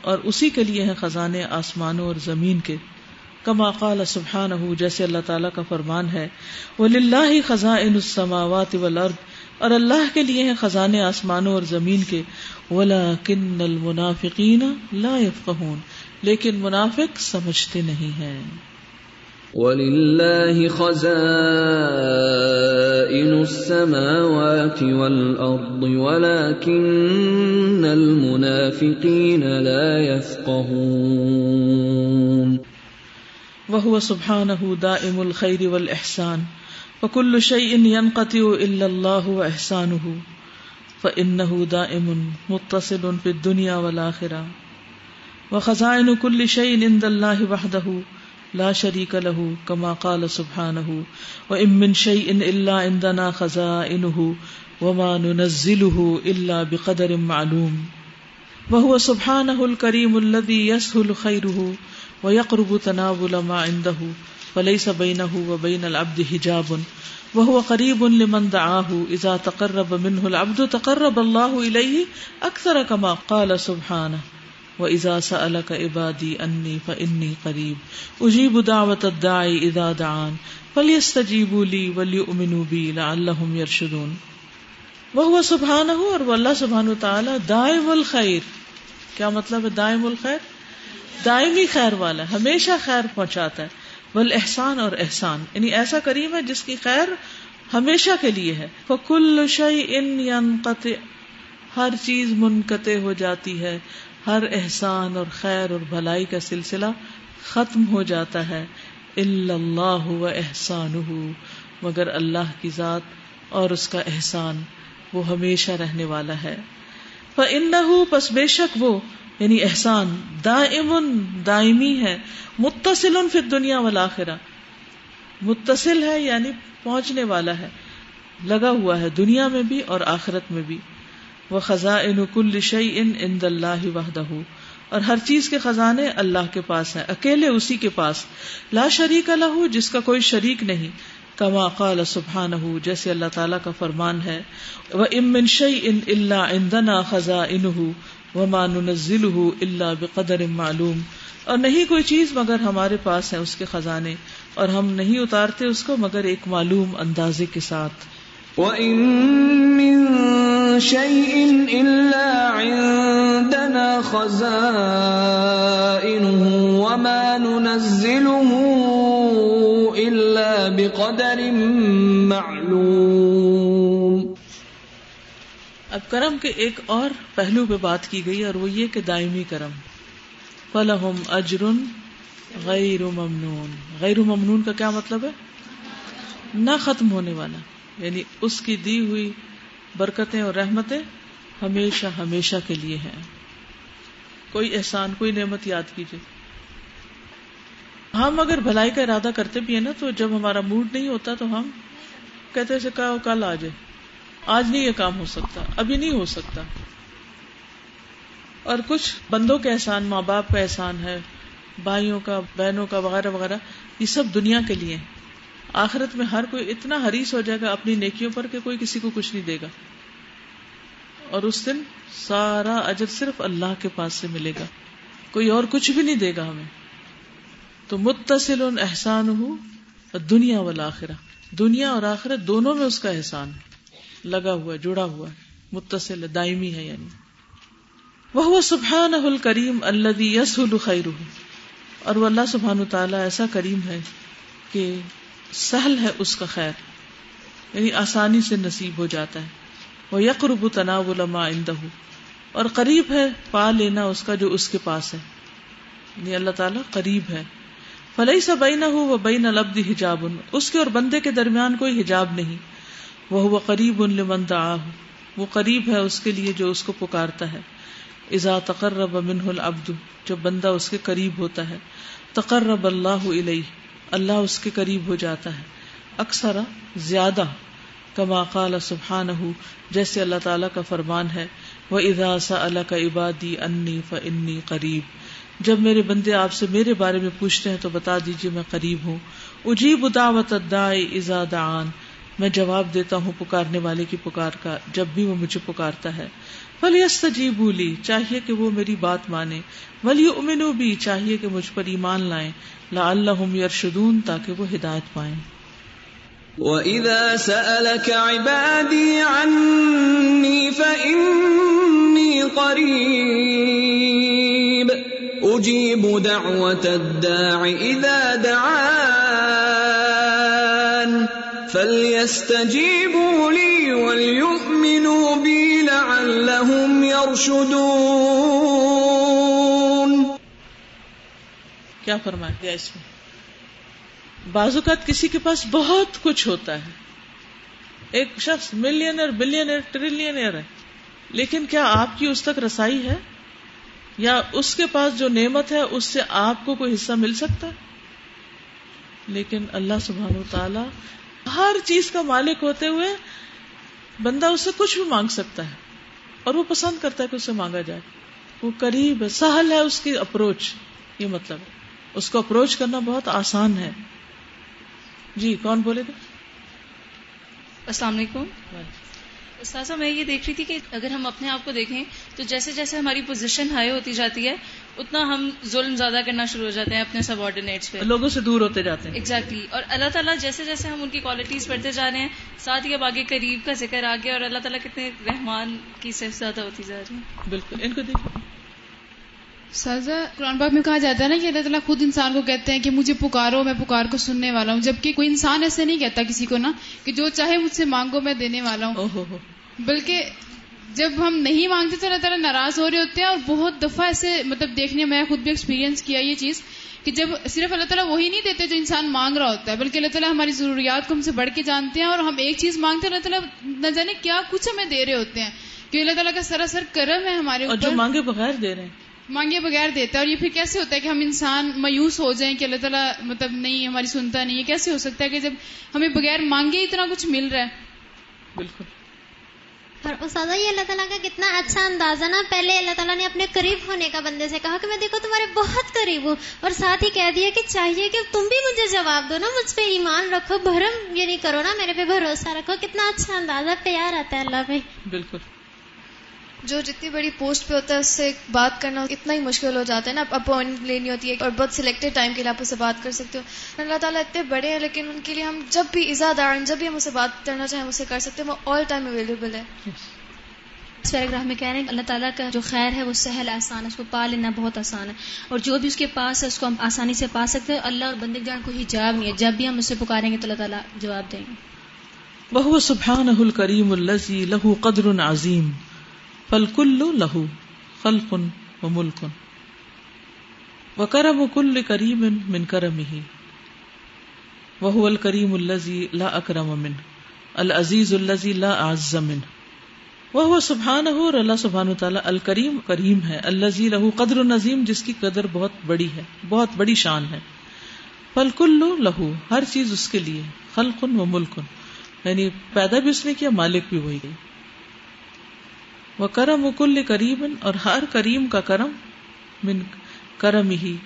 اور اسی کے لیے ہیں خزانے آسمانوں اور زمین کے۔ کما قال سبحان جیسے اللہ تعالیٰ کا فرمان ہے وہ للہ خزان السماوات والارض اور اللہ کے لیے ہیں خزانے آسمانوں اور زمین کے ولا کن المنافقین لا يفقهون، لیکن منافق سمجھتے نہیں ہیں۔ وَلِلَّهِ خَزَائِنُ السَّمَاوَاتِ وَالْأَرْضِ، وَلَكِنَّ الْمُنَافِقِينَ لَا يَفْقَهُونَ۔ وہ سبحان دا ام الخیر و سبحانه دائم الخير والإحسان، وكل شيء ينقطع إلا الله وإحسانه، فإنه دائم متصل في الدنيا والآخرة. وخزائن كل شيء عند الله وحده لا شريك له، كما قال سبحانه، وإن من شيء إلا عندنا خزائنه، وما ننزله إلا بقدر معلوم. وهو سبحانه الكريم الذي يسهل خيره ويقرب تناول ما عنده فليس بينه وبين العبد حجاب. وهو قريب لمن دعاه اذا تقرب منه العبد تقرب الله اليه اكثر كما قال سبحانه. و ازا سا کا عبادی انی فنی قریب اجیب دعوت الداعی اذا دعان. فلیستجیبوا لی ولیؤمنوا بی لعلہم یرشدون وہ سبحان اور وہ اللہ سبحان تعالیٰ دائم الخیر. کیا مطلب ہے دائم الخیر؟ دائمی خیر والا ہمیشہ خیر پہنچاتا ہے۔ بل احسان اور احسان۔ یعنی ایسا کریم ہے جس کی خیر ہمیشہ کے لیے ہے۔ فکل شعی ان ہر چیز منقطع ہو جاتی ہے۔ ہر احسان اور خیر اور بھلائی کا سلسلہ ختم ہو جاتا ہے۔ اللہ و احسان مگر اللہ کی ذات اور اس کا احسان وہ ہمیشہ رہنے والا ہے۔ ان پس بے شک وہ یعنی احسان دائم دائمی ہے متصل فی دنیا والا متصل ہے یعنی پہنچنے والا ہے، لگا ہوا ہے دنیا میں بھی اور آخرت میں بھی۔ وہ خزاں ان کل شعی ان اند اللہ وحدہ اور ہر چیز کے خزانے اللہ کے پاس ہیں، اکیلے اسی کے پاس۔ لا شریک اللہ جس کا کوئی شریک نہیں۔ کما قال سبحان جیسے اللہ تعالیٰ کا فرمان ہے۔ وہ امن شعی ان اللہ اندنا خزاں وما ننزله الا بقدر معلوم۔ اور نہیں کوئی چیز مگر ہمارے پاس ہے اس کے خزانے، اور ہم نہیں اتارتے اس کو مگر ایک معلوم اندازے کے ساتھ۔ وَإِن مِّن شَيْءٍ إِلَّا عِندَنَا خَزَائِنُهُ وَمَا نُنَزِّلُهُ إِلَّا بِقَدَرٍ مَّعْلُومٍ۔ اب کرم کے ایک اور پہلو پہ بات کی گئی اور وہ یہ کہ دائمی کرم۔ فلحم اجرن غیر ممنون۔ غیر ممنون کا کیا مطلب ہے؟ نہ ختم ہونے والا۔ یعنی اس کی دی ہوئی برکتیں اور رحمتیں ہمیشہ ہمیشہ کے لیے ہیں۔ کوئی احسان، کوئی نعمت یاد کیجیے ہم اگر بھلائی کا ارادہ کرتے بھی ہیں نا تو جب ہمارا موڈ نہیں ہوتا تو ہم کہتے سے کل آ جائے۔ آج نہیں یہ کام ہو سکتا، ابھی نہیں ہو سکتا۔ اور کچھ بندوں کے احسان، ماں باپ کا احسان ہے، بھائیوں کا، بہنوں کا، وغیرہ وغیرہ، یہ سب دنیا کے لیے۔ آخرت میں ہر کوئی اتنا حریص ہو جائے گا اپنی نیکیوں پر کہ کوئی کسی کو کچھ نہیں دے گا۔ اور اس دن سارا اجر صرف اللہ کے پاس سے ملے گا۔ کوئی اور کچھ بھی نہیں دے گا ہمیں۔ تو متصل احسان ہو دنیا والا آخرا دنیا اور آخرت دونوں میں اس کا احسان۔ ہے لگا ہوا جڑا ہوا متصل دائمی ہے یعنی۔ وہ سبحان کریم اللہ یس خیر اور وہ اللہ سبحان تعالیٰ ایسا کریم ہے کہ سہل ہے اس کا خیر۔ یعنی آسانی سے نصیب ہو جاتا ہے۔ وہ یقرب تناو لما اندہ اور قریب ہے، پا لینا اس کا جو اس کے پاس ہے۔ یعنی اللہ تعالیٰ قریب ہے۔ فلئی سا بین ہو وہ بین البد حجاب۔ اس کے اور بندے کے درمیان کوئی حجاب نہیں۔ وہ قریب ان لمن دعاہ وہ قریب ہے اس کے لیے جو اس کو پکارتا ہے۔ اذا تقرب منہ العبد جب بندہ اس کے قریب ہوتا ہے۔ تقرب اللہ علیہ اللہ اس کے قریب ہو جاتا ہے۔ اکثر زیادہ، کما قال سبحانہ جیسے اللہ تعالیٰ کا فرمان ہے۔ وہ اذا سا اللہ کا عبادی انی فنی قریب جب میرے بندے آپ سے میرے بارے میں پوچھتے ہیں تو بتا دیجیے میں قریب ہوں۔ اجیب دعوت الدائی اذا دعان۔ میں جواب دیتا ہوں پکارنے والے کی پکار کا، جب بھی وہ مجھے پکارتا ہے۔ فلی جی بولی چاہیے کہ وہ میری بات مانے۔ ولی امنو بھی چاہیے کہ مجھ پر ایمان لائیں۔ لا اللہ یرشدون تاکہ وہ ہدایت پائیں۔ وَإِذَا سَأَلَكَ عِبَادِي عَنِّي فَإِنِّي قَرِيبٌ۔ أُجِيبُ دَعْوَةَ الدَّاعِ إِذَا دَعَانِ فَلْيَسْتَجِيبُوا لِي وَلْيُؤْمِنُوا بِي لَعَلَّهُمْ يَرْشُدُونَ کیا فرمایا؟ گیا اس میں۔ بعض اوقات کسی کے پاس بہت کچھ ہوتا ہے۔ ایک شخص ملینئر، بلینئر، ٹریلینئر ہے۔ لیکن کیا آپ کی اس تک رسائی ہے؟ یا اس کے پاس جو نعمت ہے، اس سے آپ کو کوئی حصہ مل سکتا ہے؟ لیکن اللہ سبحانہ و تعالی ہر چیز کا مالک ہوتے ہوئے بندہ اسے کچھ بھی مانگ سکتا ہے اور وہ پسند کرتا ہے کہ اسے مانگا جائے۔ وہ قریب ہے سہل ہے اس کی اپروچ یہ مطلب اس کو اپروچ کرنا بہت آسان ہے۔ جی کون بولے گا السلام علیکم۔ استاذہ میں یہ دیکھ رہی تھی کہ اگر ہم اپنے آپ کو دیکھیں تو جیسے جیسے ہماری پوزیشن ہائی ہوتی جاتی ہے اتنا ہم ظلم زیادہ کرنا شروع ہو جاتے ہیں اپنے سب آرڈینیٹس پہ۔ لوگوں سے دور ہوتے جاتے ہیں۔ ایگزیکٹلی اور اللہ تعالیٰ جیسے جیسے ہم ان کی کوالٹیز پڑھتے جا رہے ہیں ساتھ ہی اب آگے قریب کا ذکر آ گیا اور اللہ تعالیٰ کتنے رحمان کی صرف زیادہ ہوتی جا رہی ہے بالکل۔ ان کو دیکھو۔ سازا قرآن پاک میں کہا جاتا ہے نا کہ اللہ تعالیٰ خود انسان کو کہتے ہیں کہ مجھے پکارو میں پکار کو سننے والا ہوں جبکہ کوئی انسان ایسے نہیں کہتا کسی کو نا کہ جو چاہے مجھ سے مانگو میں دینے والا ہوں۔ بلکہ جب ہم نہیں مانگتے تو اللہ تعالیٰ ناراض ہو رہے ہوتے ہیں اور بہت دفعہ ایسے مطلب دیکھنے میں خود بھی ایکسپیرینس کیا یہ چیز کہ جب صرف اللہ تعالیٰ وہی نہیں دیتے جو انسان مانگ رہا ہوتا ہے بلکہ اللہ تعالیٰ ہماری ضروریات کو ہم سے بڑھ کے جانتے ہیں اور ہم ایک چیز مانگتے ہیں اللہ تعالیٰ نہ جانے کیا کچھ ہمیں دے رہے ہوتے ہیں کہ اللہ تعالیٰ کا سراسر کرم ہے ہمارے اور جو مانگے بغیر دے رہے ہیں۔ مانگے بغیر دیتا ہے اور یہ پھر کیسے ہوتا ہے کہ ہم انسان مایوس ہو جائیں کہ اللہ تعالیٰ مطلب نہیں ہماری سنتا نہیں ہے کیسے ہو سکتا ہے کہ جب ہمیں بغیر مانگے اتنا کچھ مل رہا ہے؟ بالکل۔ اور استاذہ یہ اللہ تعالیٰ کا کتنا اچھا اندازہ نا۔ پہلے اللہ تعالیٰ نے اپنے قریب ہونے کا بندے سے کہا کہ میں دیکھو تمہارے بہت قریب ہوں اور ساتھ ہی کہہ دیا کہ چاہیے کہ تم بھی مجھے جواب دو نا، مجھ پہ ایمان رکھو، بھرم یعنی نہیں کرو نا، میرے پہ بھروسہ رکھو۔ کتنا اچھا اندازہ پیار آتا ہے اللہ پہ۔ بالکل۔ جو جتنی بڑی پوسٹ پہ ہوتا ہے اس سے بات کرنا اتنا ہی مشکل ہو جاتا ہے نا۔ اپوائنٹ لینی ہوتی ہے اور بہت سلیکٹڈ ٹائم کے لیے آپ اسے بات کر سکتے ہو۔ اللہ تعالیٰ اتنے بڑے ہیں لیکن ان کے لیے ہم جب بھی ایزاد جب بھی ہم اسے بات کرنا چاہیں اسے کر سکتے ہیں۔ وہ آل ٹائم اویلیبل ہے۔ اس پیراگراف میں کہہ رہے ہیں اللہ تعالیٰ کا جو خیر ہے وہ سہل آسان ہے۔ اس کو پا لینا بہت آسان ہے۔ اور جو بھی اس کے پاس ہے اس کو ہم آسانی سے پا سکتے ہیں۔ اللہ اور بندے جان کو ہی جواب نہیں ہے۔ جب بھی ہم اسے پکاریں گے تو اللہ تعالیٰ جواب دیں گے۔ بہو سبحان الکریم الزی لہو قدر عظیم فلکل لہو خلق و ملک و کرم و کل کریم من کرم ہی وہ الکریم الزی لا اکرم من العزیز الزی لا اعز من وہ سبحان ہو اور اللہ سبحان تعالیٰ الکریم کریم ہے اللہ لہو قدر نظیم جس کی قدر بہت بڑی ہے، بہت بڑی شان ہے۔ پل لہو، ہر چیز اس کے لیے، خلقن و ملکن یعنی پیدا بھی اس نے کیا، مالک بھی وہی۔ گئی وہ کرم و کل کریم اور ہر کریم کا کرم من کرم ہی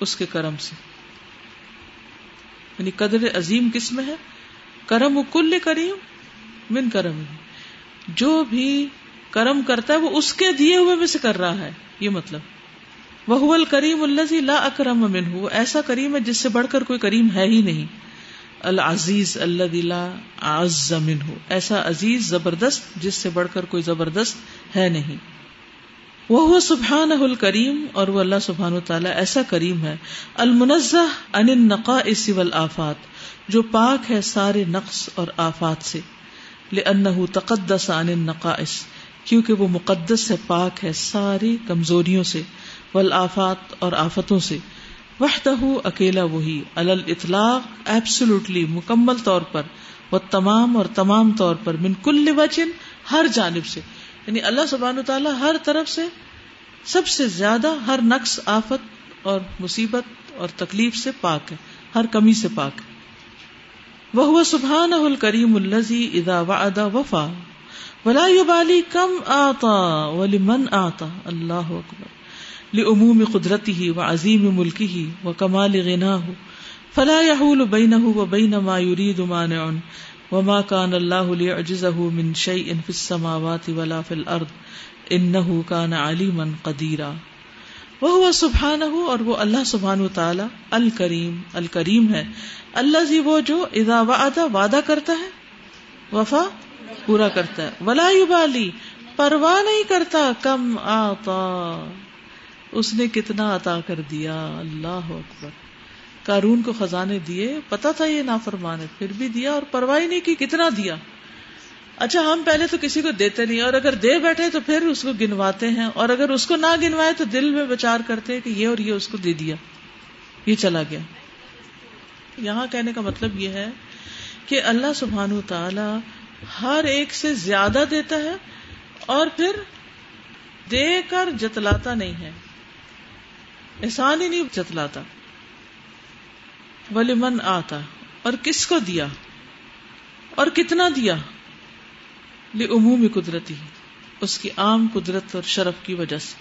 اس کے کرم سے۔ یعنی قدر عظیم کس میں ہے؟ کرم و کل کریم من کرم ہی۔ جو بھی کرم کرتا ہے وہ اس کے دیے ہوئے میں سے کر رہا ہے، یہ مطلب۔ وہ الکریم اللہ لا اکرم من ہو ایسا کریم ہے جس سے بڑھ کر کوئی کریم ہے ہی نہیں۔ العزیز اللہ دلا آز ہو ایسا عزیز زبردست جس سے بڑھ کر کوئی زبردست ہے نہیں۔ وہ سبحان الکریم اور وہ اللہ سبحان تعالیٰ ایسا کریم ہے۔ المنزہ ان نقا آفات جو پاک ہے سارے نقص اور آفات سے۔ لأنه تقدس عن النقائص، کیونکہ وہ مقدس ہے، پاک ہے ساری کمزوریوں سے۔ والآفات اور آفتوں سے۔ وحدہ اکیلا وہی الل اطلاق ایبسلوٹلی مکمل طور پر وہ تمام اور تمام طور پر من کل وجن ہر جانب سے۔ یعنی اللہ سبحانہ تعالیٰ ہر طرف سے سب سے زیادہ ہر نقص، آفت اور مصیبت اور تکلیف سے پاک ہے، ہر کمی سے پاک ہے۔ وہ سبحان الکریم الزی ادا ودا وفا۔ ولا بالی کم آتا ولی من آتا۔ اللہ اکبر۔ لعموم قدرتی ہی و عظیم ملکی ہی و کمال غنا ہو فلا يحول بينه وبين ما يريد مانع وما كان الله ليعجزه من شيء في السماوات ولا في الارض انه كان عليما قديرا وہ سبحان ہو اور وہ اللہ سبحان و تعالی الکریم الکریم ہے۔ اللہ جی وہ جو ادا وعدہ وعدہ کرتا ہے، وفا پورا کرتا ہے۔ ولا بالی پرواہ نہیں کرتا، کم آتا۔ اس نے کتنا عطا کر دیا؟ اللہ اکبر۔ کارون کو خزانے دیے پتا تھا یہ نافرمان ہے، پھر بھی دیا اور پرواہ نہیں کی کتنا دیا۔ اچھا ہم پہلے تو کسی کو دیتے نہیں، اور اگر دے بیٹھے تو پھر اس کو گنواتے ہیں، اور اگر اس کو نہ گنوائے تو دل میں بچار کرتے کہ یہ اور یہ اس کو دے دیا۔ یہ چلا گیا۔ یہاں کہنے کا مطلب یہ ہے کہ اللہ سبحان تعالی ہر ایک سے زیادہ دیتا ہے اور پھر دے کر جتلاتا نہیں ہے۔ احسان ہی نہیں جتلاتا ولی من آتا، اور کس کو دیا؟ اور کتنا دیا؟ عمومی قدرتی، اس کی عام قدرت اور شرف کی وجہ سے،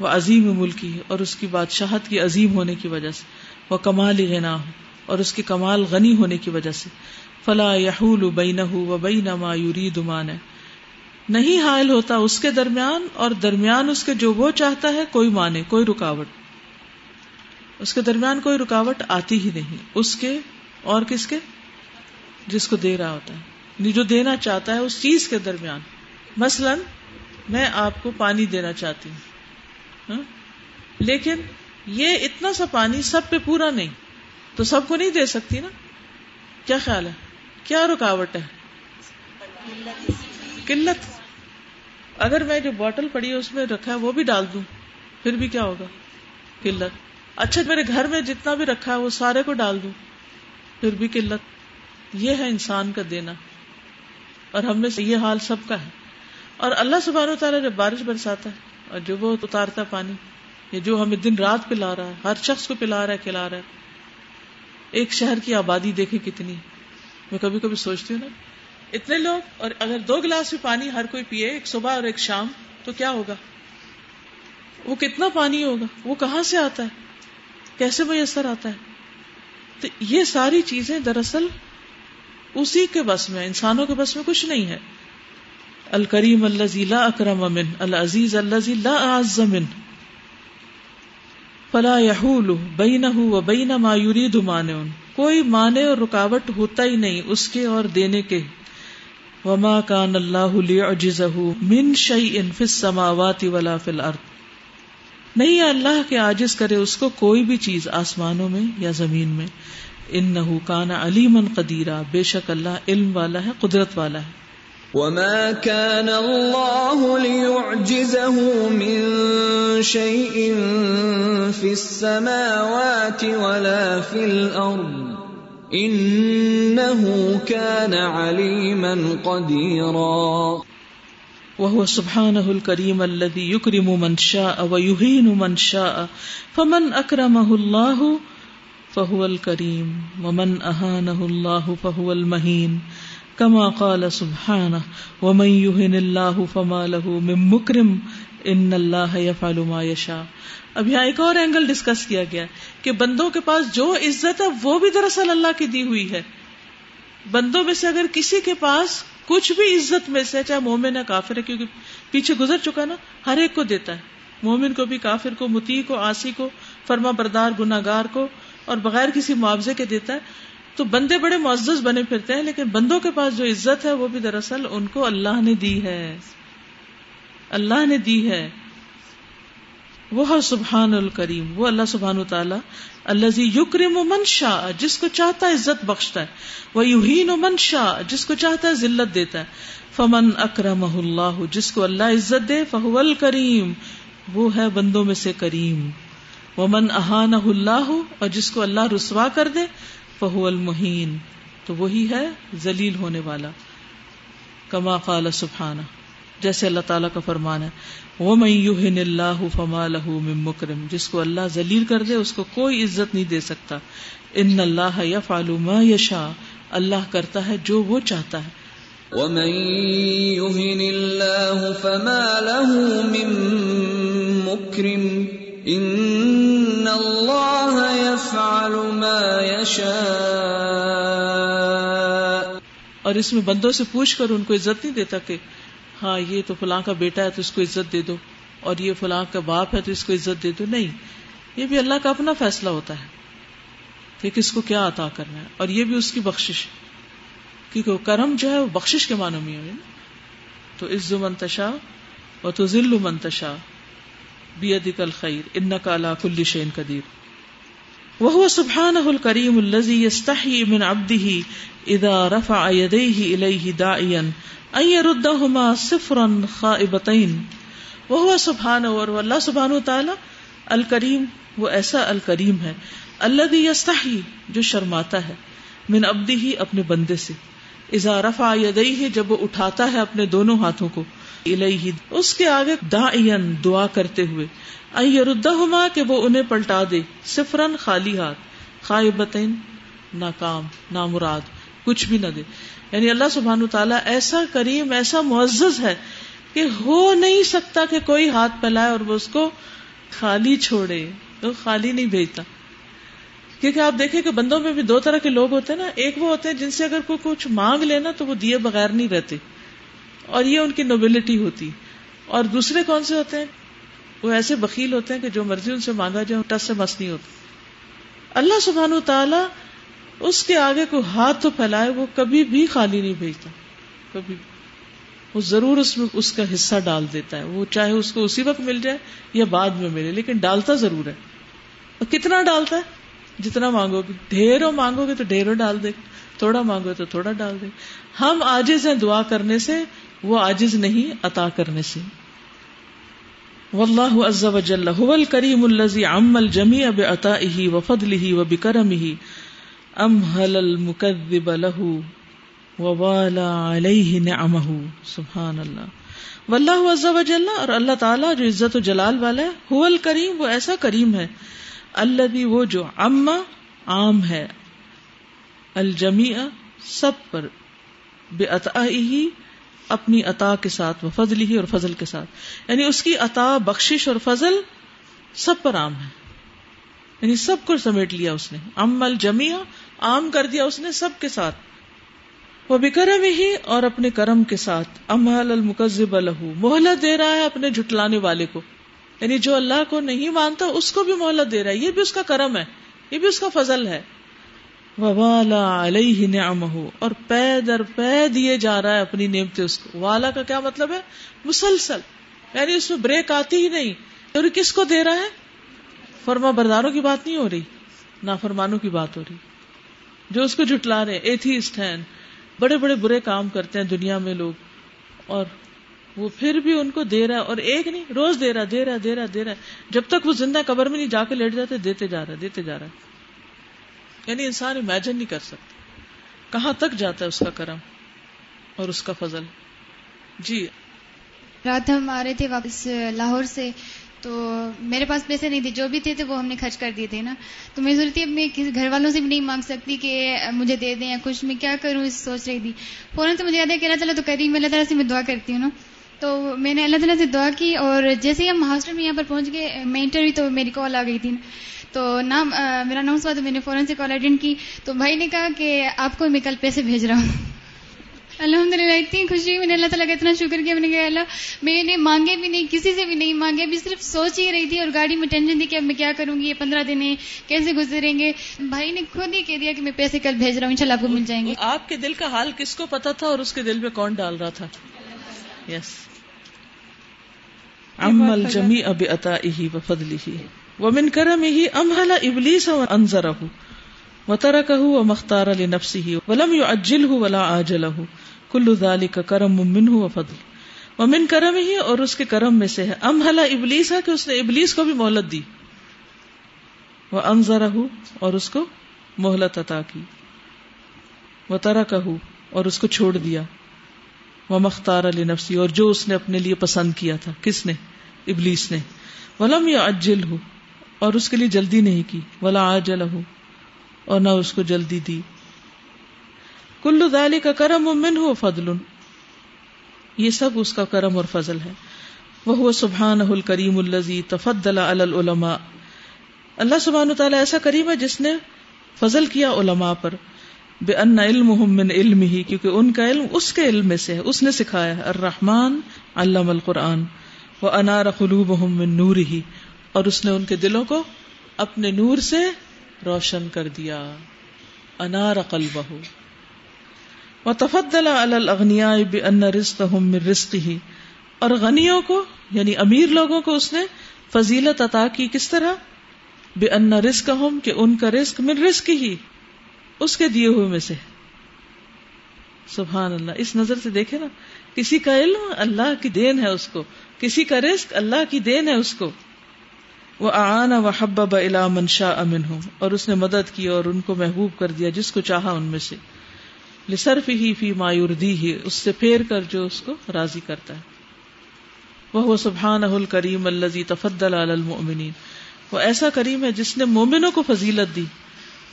وہ عظیم ملکی اور اس کی بادشاہت کی عظیم ہونے کی وجہ سے، وہ کمال غنا ہو، اور اس کے کمال غنی ہونے کی وجہ سے، فلا یحول بینہ و بین ما یرید مان نہیں حائل ہوتا اس کے درمیان اور درمیان اس کے جو وہ چاہتا ہے کوئی مانے، کوئی رکاوٹ۔ اس کے درمیان کوئی رکاوٹ آتی ہی نہیں۔ اس کے اور کس کے؟ جس کو دے رہا ہوتا ہے۔ جو دینا چاہتا ہے اس چیز کے درمیان۔ مثلا میں آپ کو پانی دینا چاہتی ہوں۔ ہاں؟ لیکن یہ اتنا سا پانی سب پہ پورا نہیں۔ تو سب کو نہیں دے سکتی نا؟ کیا خیال ہے؟ کیا رکاوٹ ہے؟ قلت۔ اگر میں جو بوٹل پڑی ہے اس میں رکھا ہے وہ بھی ڈال دوں، پھر بھی کیا ہوگا؟ قلت۔ اچھا میرے گھر میں جتنا بھی رکھا ہے وہ سارے کو ڈال دوں، پھر بھی قلت۔ یہ ہے انسان کا دینا۔ اور ہم میں سے یہ حال سب کا ہے۔ اور اللہ سبحانہ و تعالیٰ جب بارش برساتا ہے اور جو وہ اتارتا ہے پانی یا جو ہمیں دن رات پلا رہا ہے، ہر شخص کو پلا رہا ہے، کھلا رہا ہے۔ ایک شہر کی آبادی دیکھیں کتنی۔ میں کبھی کبھی سوچتی ہوں نا اتنے لوگ اور اگر دو گلاس بھی پانی ہر کوئی پیے، ایک صبح اور ایک شام، تو کیا ہوگا؟ وہ کتنا پانی ہوگا؟ وہ کہاں سے آتا ہے؟ کیسے میسر آتا ہے؟ تو یہ ساری چیزیں دراصل اسی کے بس میں، انسانوں کے بس میں کچھ نہیں ہے۔ الکریم اللہ لا اکرم امن العزیز اللہ لا اعظم فلا يحول بینہ و بین ما یرید مانع۔ کوئی مانے اور رکاوٹ ہوتا ہی نہیں، اس کے اور دینے کے۔ وما کان اللہ لیعجزہ من شیء فی السماوات ولا فی الارض۔ نہیں اللہ کے عاجز کرے اس کو کوئی بھی چیز آسمانوں میں یا زمین میں۔ انہو کان علیما قدیرا بے شک اللہ علم والا ہے، قدرت والا ہے۔ وما كان الله ليعجزه من شيء في السماوات ولا في الارض۔ انه كان عليما قديرا. وهو سبحانه الكريم الذي يكرم من شاء ويهين من شاء. فمن اكرمه الله فهو الكريم. ومن اهانه الله فهو المهين. کما قال سبحانہ ومن يهن الله فما له من مکرم ان اللہ يفعل ما يشاء. اب یہاں ایک اور اینگل ڈسکس کیا گیا کہ بندوں کے پاس جو عزت ہے وہ بھی دراصل اللہ کی دی ہوئی ہے۔ بندوں میں سے اگر کسی کے پاس کچھ بھی عزت میں سے چاہے مومن ہے کافر ہے، کیونکہ پیچھے گزر چکا نا، ہر ایک کو دیتا ہے۔ مومن کو بھی، کافر کو، متی کو، آسی کو، فرما بردار گناگار کو، اور بغیر کسی معاوضے کے دیتا ہے۔ تو بندے بڑے معزز بنے پھرتے ہیں، لیکن بندوں کے پاس جو عزت ہے، وہ بھی دراصل ان کو اللہ نے دی ہے۔ اللہ نے دی ہے۔ وہ سبحان الکریم، وہ اللہ سبحان تعالیٰ اللہ جی یکرم من شاہ جس کو چاہتا ہے عزت بخشتا ہے وہ یوہین من شاہ جس کو چاہتا ہے ذلت دیتا ہے۔ فمن اکرم اللہ، جس کو اللہ عزت دے فہول کریم وہ ہے بندوں میں سے کریم۔ وہ من احان اللہ، اور جس کو اللہ رسوا کر دے، فہو المحین، تو وہی ہے ذلیل ہونے والا۔ کما قال سبحانہ، جیسے اللہ تعالیٰ کا فرمان ہے۔ وہ میں اللہ فما لہو مکرم جس کو اللہ ذلیل کر دے اس کو کوئی عزت نہیں دے سکتا۔ ان اللہ یا فالو ما یشا اللہ کرتا ہے جو وہ چاہتا ہے۔ ومن يهن الله فما له من مكرم۔ ان اللہ يفعل ما يشاء۔ اور اس میں بندوں سے پوچھ کر ان کو عزت نہیں دیتا کہ ہاں یہ تو فلاں کا بیٹا ہے تو اس کو عزت دے دو، اور یہ فلاں کا باپ ہے تو اس کو عزت دے دو۔ نہیں، یہ بھی اللہ کا اپنا فیصلہ ہوتا ہے کہ کس کو کیا عطا کرنا ہے، اور یہ بھی اس کی بخشش کیونکہ وہ کرم جو ہے، وہ بخشش کے معنی میں ہوئی تو عز منتشا اور تو ذل منتشا بیدک الخیر انک علی کل شین قدیر۔ وهو سبحانه الكريم الذي يستحي من عبده اذا رفع يديه اليه داعيا ان يردهما صفرا خائبتين. وهو اور اللہ سبحانہ تعالی الکریم، وہ ایسا الکریم ہے، الذي يستحي جو شرماتا ہے، من عبده، اپنے بندے سے۔ اذا رفع يديه، جب وہ اٹھاتا ہے اپنے دونوں ہاتھوں کو، الیہ، اس کے آگے دائین دعا کرتے ہوئے۔ ایردہما کہ وہ انہیں پلٹا دے صفرن خالی ہاتھ خائبتین ناکام، نامراد۔ کچھ بھی نہ دے۔ یعنی اللہ سبحان تعالیٰ ایسا کریم، ایسا معزز ہے کہ ہو نہیں سکتا کہ کوئی ہاتھ پھیلائے اور وہ اس کو خالی چھوڑے تو خالی نہیں بھیجتا۔ کیونکہ آپ دیکھیں کہ بندوں میں بھی دو طرح کے لوگ ہوتے ہیں نا۔ ایک وہ ہوتے ہیں جن سے اگر کوئی کچھ مانگ لینا تو وہ دیے بغیر نہیں رہتے۔ اور یہ ان کی نوبلٹی ہوتی۔ اور دوسرے کون سے ہوتے ہیں؟ وہ ایسے بکیل ہوتے ہیں کہ جو مرضی ان سے مانگا جائے ٹس سے مس نہیں ہوتا۔ اللہ سبحان و تعالی اس کے آگے کو ہاتھ تو پھیلائے، وہ کبھی بھی خالی نہیں بھیجتا۔ کبھی وہ ضرور اس میں اس کا حصہ ڈال دیتا ہے۔ وہ چاہے اس کو اسی وقت مل جائے یا بعد میں ملے، لیکن ڈالتا ضرور ہے۔ اور کتنا ڈالتا ہے؟ جتنا مانگو گے۔ ڈھیروں مانگو گے تو ڈھیروں ڈال دے۔ تھوڑا مانگو تو تھوڑا ڈال دے۔ ہم آجز ہیں دعا کرنے سے، وہ آجز نہیں عطا کرنے سے۔ واللہ عز وجل هو الكريم الذي عم الجميع بعطائه وفضله وبكرمه امهل المكذب له ووالا عليه نعمه سبحان اللہ واللہ عز وجل اور اللہ تعالی جو عزت و جلال والا ہے، هو الكريم، وہ ایسا کریم ہے۔ الذي، وہ جو عم، عام ہے۔ الجمیع سب پر بعطائه اپنی عطا کے ساتھ وہ فضل ہی اور فضل کے ساتھ۔ یعنی اس کی عطا، بخشش اور فضل سب پر عام ہے۔ یعنی سب کو سمیٹ لیا اس نے۔ امل جمیا عام کر دیا اس نے سب کے ساتھ۔ وہ بھی کرم ہی اور اپنے کرم کے ساتھ۔ امل المکزب الح محلت دے رہا ہے اپنے جھٹلانے والے کو۔ یعنی جو اللہ کو نہیں مانتا، اس کو بھی محلت دے رہا ہے۔ یہ بھی اس کا کرم ہے۔ یہ بھی اس کا فضل ہے۔ والا علیہ نعمہ اور پے در پے دیے جا رہا ہے اپنی نعمتیں اس کو۔ والا کا کیا مطلب ہے؟ مسلسل۔ یعنی اس میں بریک آتی ہی نہیں۔ اور کس کو دے رہا ہے؟ فرما برداروں کی بات نہیں ہو رہی۔ نافرمانوں کی بات ہو رہی۔ جو اس کو جٹلا رہے ایتھیسٹ ہیں۔ بڑے بڑے برے کام کرتے ہیں دنیا میں لوگ۔ اور وہ پھر بھی ان کو دے رہا ہے اور ایک نہیں، روز دے رہا دے رہا دے رہا دے رہا جب تک وہ زندہ قبر میں نہیں، جا کے لیٹ جاتے دیتے جا رہا دیتے جا رہا ہے۔ یعنی انسان امیجن نہیں کر سکتا۔ کہاں تک جاتا ہے اس کا کرم اور اس کا فضل؟ جی۔ رات ہم آ رہے تھے واپس لاہور سے۔ تو میرے پاس پیسے نہیں تھے، جو بھی تھے تو وہ ہم نے خرچ کر دیے تھے نا۔ تو میں ضرورت اب میں گھر والوں سے بھی نہیں مانگ سکتی کہ مجھے دے دیں یا کچھ، میں کیا کروں اس سوچ رہی تھی۔ فوراً سے مجھے یاد ہے کہ اللہ تعالیٰ تو کریم، اللہ تعالیٰ سے میں دعا کرتی ہوں نا۔ تو میں نے اللہ تعالیٰ سے دعا کی اور جیسے ہی ہم ہاسٹل میں یہاں پر پہنچ گئے، میں انٹرویو تو میری کال آ گئی تھی نا۔ تو نام میرا نام ہوا تو میں نے فوراً سے کال اٹینڈ کی۔ تو بھائی نے کہا کہ آپ کو میں کل پیسے بھیج رہا ہوں۔ الحمد للہ اتنی خوشی میں نے اللہ تعالیٰ کا اتنا شکر کیا میں نے کہا اللہ میں نے مانگے بھی نہیں کسی سے بھی نہیں مانگے ابھی صرف سوچ ہی رہی تھی اور گاڑی میں ٹینشن تھی کہ اب میں کیا کروں گی یہ پندرہ دن ہے کیسے گزریں گے؟ بھائی نے خود ہی کہہ دیا کہ میں پیسے کل بھیج رہا ہوں ان آپ کو مل جائیں گے۔ آپ کے دل کا حال کس کو پتا تھا اور اس کے دل میں کون ڈال رہا تھا؟ یس امل جمی اب اتا ہی و فضلی ہی ومن کرمه امهل ابلیس وانذره وتركه ومختار لنفسه ولم يعجله ولا عاجله كل ذلك کرم منه وفضل ومن کرمه اور اس کے کرم میں سے ہے۔ امهل ابلیس کہ اس نے ابلیس کو بھی مہلت دی۔ وانذره اور اس کو مہلت عطا کی۔ وہ وتركه اور اس کو چھوڑ دیا۔ ومختار لنفسه اور جو اس نے اپنے لیے پسند کیا تھا۔ کس نے؟ ابلیس نے۔ ولم يعجله اور اس کے لیے جلدی نہیں کی۔ ولا آج ہو اور نہ اس کو جلدی دی۔ کلو دالی کا کرم امن ہو فضل۔ یہ سب اس کا کرم اور فضل ہے۔ وہ سبحان کریم الزی تفدل العلماء۔ اللہ سبحان تعالیٰ ایسا کریم ہے جس نے فضل کیا علماء پر۔ بے ان علم من علم ہی کیونکہ ان کا علم اس کے علم میں سے ہے، اس نے سکھایا ہے۔ الرحمن علم القرآن۔ وہ انار قلوب من نور ہی اور اس نے ان کے دلوں کو اپنے نور سے روشن کر دیا، انار قلبہ۔ وہ تفدل الغنیا اور غنیوں کو یعنی امیر لوگوں کو اس نے فضیلت عطا کی کس طرح؟ بے ان رزق ہوں کہ ان کا رزق من رزق ہی اس کے دیے ہوئے میں سے۔ سبحان اللہ، اس نظر سے دیکھے نا، کسی کا علم اللہ کی دین ہے اس کو، کسی کا رزق اللہ کی دین ہے اس کو۔ وہ آن و حب الا منشا امن ہوں اور اس نے مدد کی اور ان کو محبوب کر دیا جس کو چاہا ان میں سے۔ لصرف ہی فی مایوردی ہی اس سے پھیر کر جو اس کو راضی کرتا ہے۔ وہ سبحان الکریم الزی تفدل المؤمنین وہ ایسا کریم ہے جس نے مومنوں کو فضیلت دی۔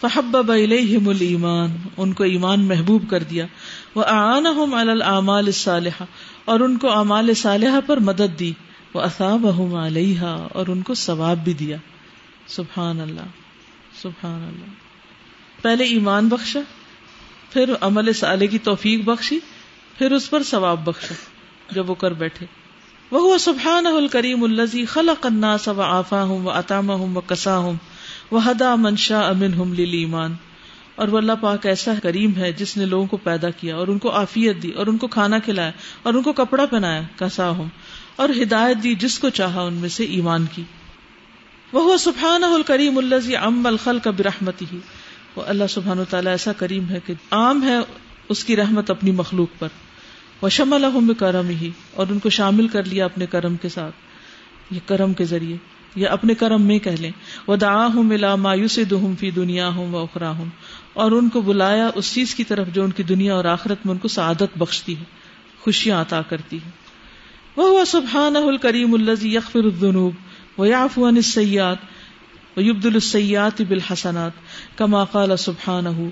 فحب الیہم الایمان ان کو ایمان محبوب کر دیا۔ وہ آن العمال الصالحہ اور ان کو اعمال صالحہ پر مدد دی۔ وہ اصاب علیہ اور ان کو ثواب بھی دیا۔ سبحان اللہ سبحان اللہ۔ پہلے ایمان بخشا، پھر عمل سالے کی توفیق بخشی، پھر اس پر ثواب بخشا جب وہ کر بیٹھے۔ وہ سبحان الکریم الزی خلق الناس و آفا ہوں و اتام ہوں و کسا ہوں وہ ہدا منشا امن ہم لیمان اور وہ اللہ پاک ایسا کریم ہے جس نے لوگوں کو پیدا کیا اور ان کو عافیت دی اور ان کو کھانا کھلایا اور ان کو کپڑا پہنایا۔ کسا ہوں اور ہدایت دی جس کو چاہا ان میں سے ایمان کی۔ وہ سبحان الکریم الزی ام الخل کا برحمتی ہی وہ اللہ سبحان و تعالیٰ ایسا کریم ہے کہ عام ہے اس کی رحمت اپنی مخلوق پر۔ وہ شمل کرم ہی اور ان کو شامل کر لیا اپنے کرم کے ساتھ۔ یہ کرم کے ذریعے۔ یا اپنے کرم میں کہہ لیں۔ وہ دا ہوں ملا مایوس دہم فی دنیا ہوں و اخرا ہوں اور ان کو بلایا اس چیز کی طرف جو ان کی دنیا اور آخرت میں ان کو سعادت بخشتی ہے۔ خوشیاں عطا کرتی ہے۔ وہ سبحان الکریم الزی یکفر الدنوب و یاف عن السیات و یبد السیات بالحسنات کما قال سبحانہ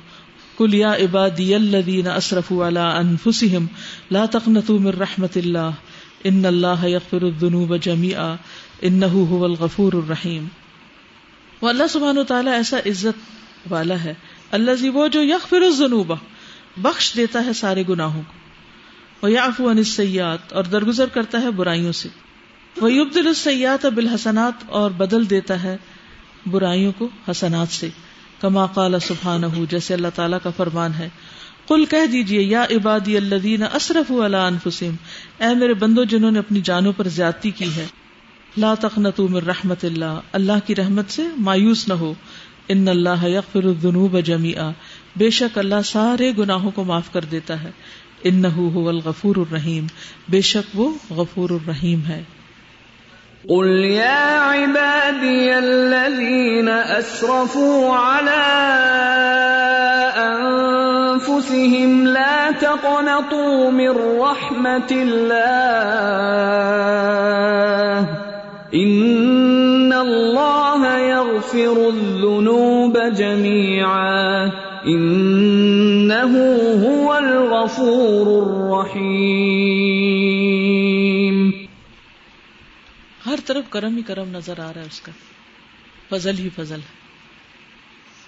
کل یا عبادی الذین اسرفوا علی انفسهم لا تقنطوا من رحمت اللہ ان اللہ یغفر الذنوب جميعا انه هو الغفور الرحیم وہ اللہ سبحانہ وتعالی ایسا عزت والا ہے اللہ وہ جو یغفر الذنوب بخش دیتا ہے سارے گناہوں کو ویعفو عن السیئات اور درگزر کرتا ہے برائیوں سے۔ ویبدل السیئات بالحسنات، اور بدل دیتا ہے برائیوں کو حسنات سے۔ کما قال سبحان جیسے اللہ تعالیٰ کا فرمان ہے۔ کل کہہ دیجیے یا عبادی اللہ اصرف انفسم اے میرے بندو جنہوں نے اپنی جانوں پر زیادتی کی ہے، لا تخنتو من رحمت اللہ اللہ کی رحمت سے مایوس نہ ہو۔ ان اللہ یغفر الذنوب جميعا بے شک اللہ سارے گناہوں کو معاف کر دیتا ہے۔ انه هو الغفور الرحیم، بے شک وہ غفور الرحیم ہے۔ قل يا عبادي الذين أسرفوا على أنفسهم لا تقنطوا من رحمة الله إن الله يغفر الذنوب جميعا إنه هو الغفور الرحيم ہر طرف کرم ہی کرم نظر آ رہا ہے اس کا۔ فضل ہی فضل ہے۔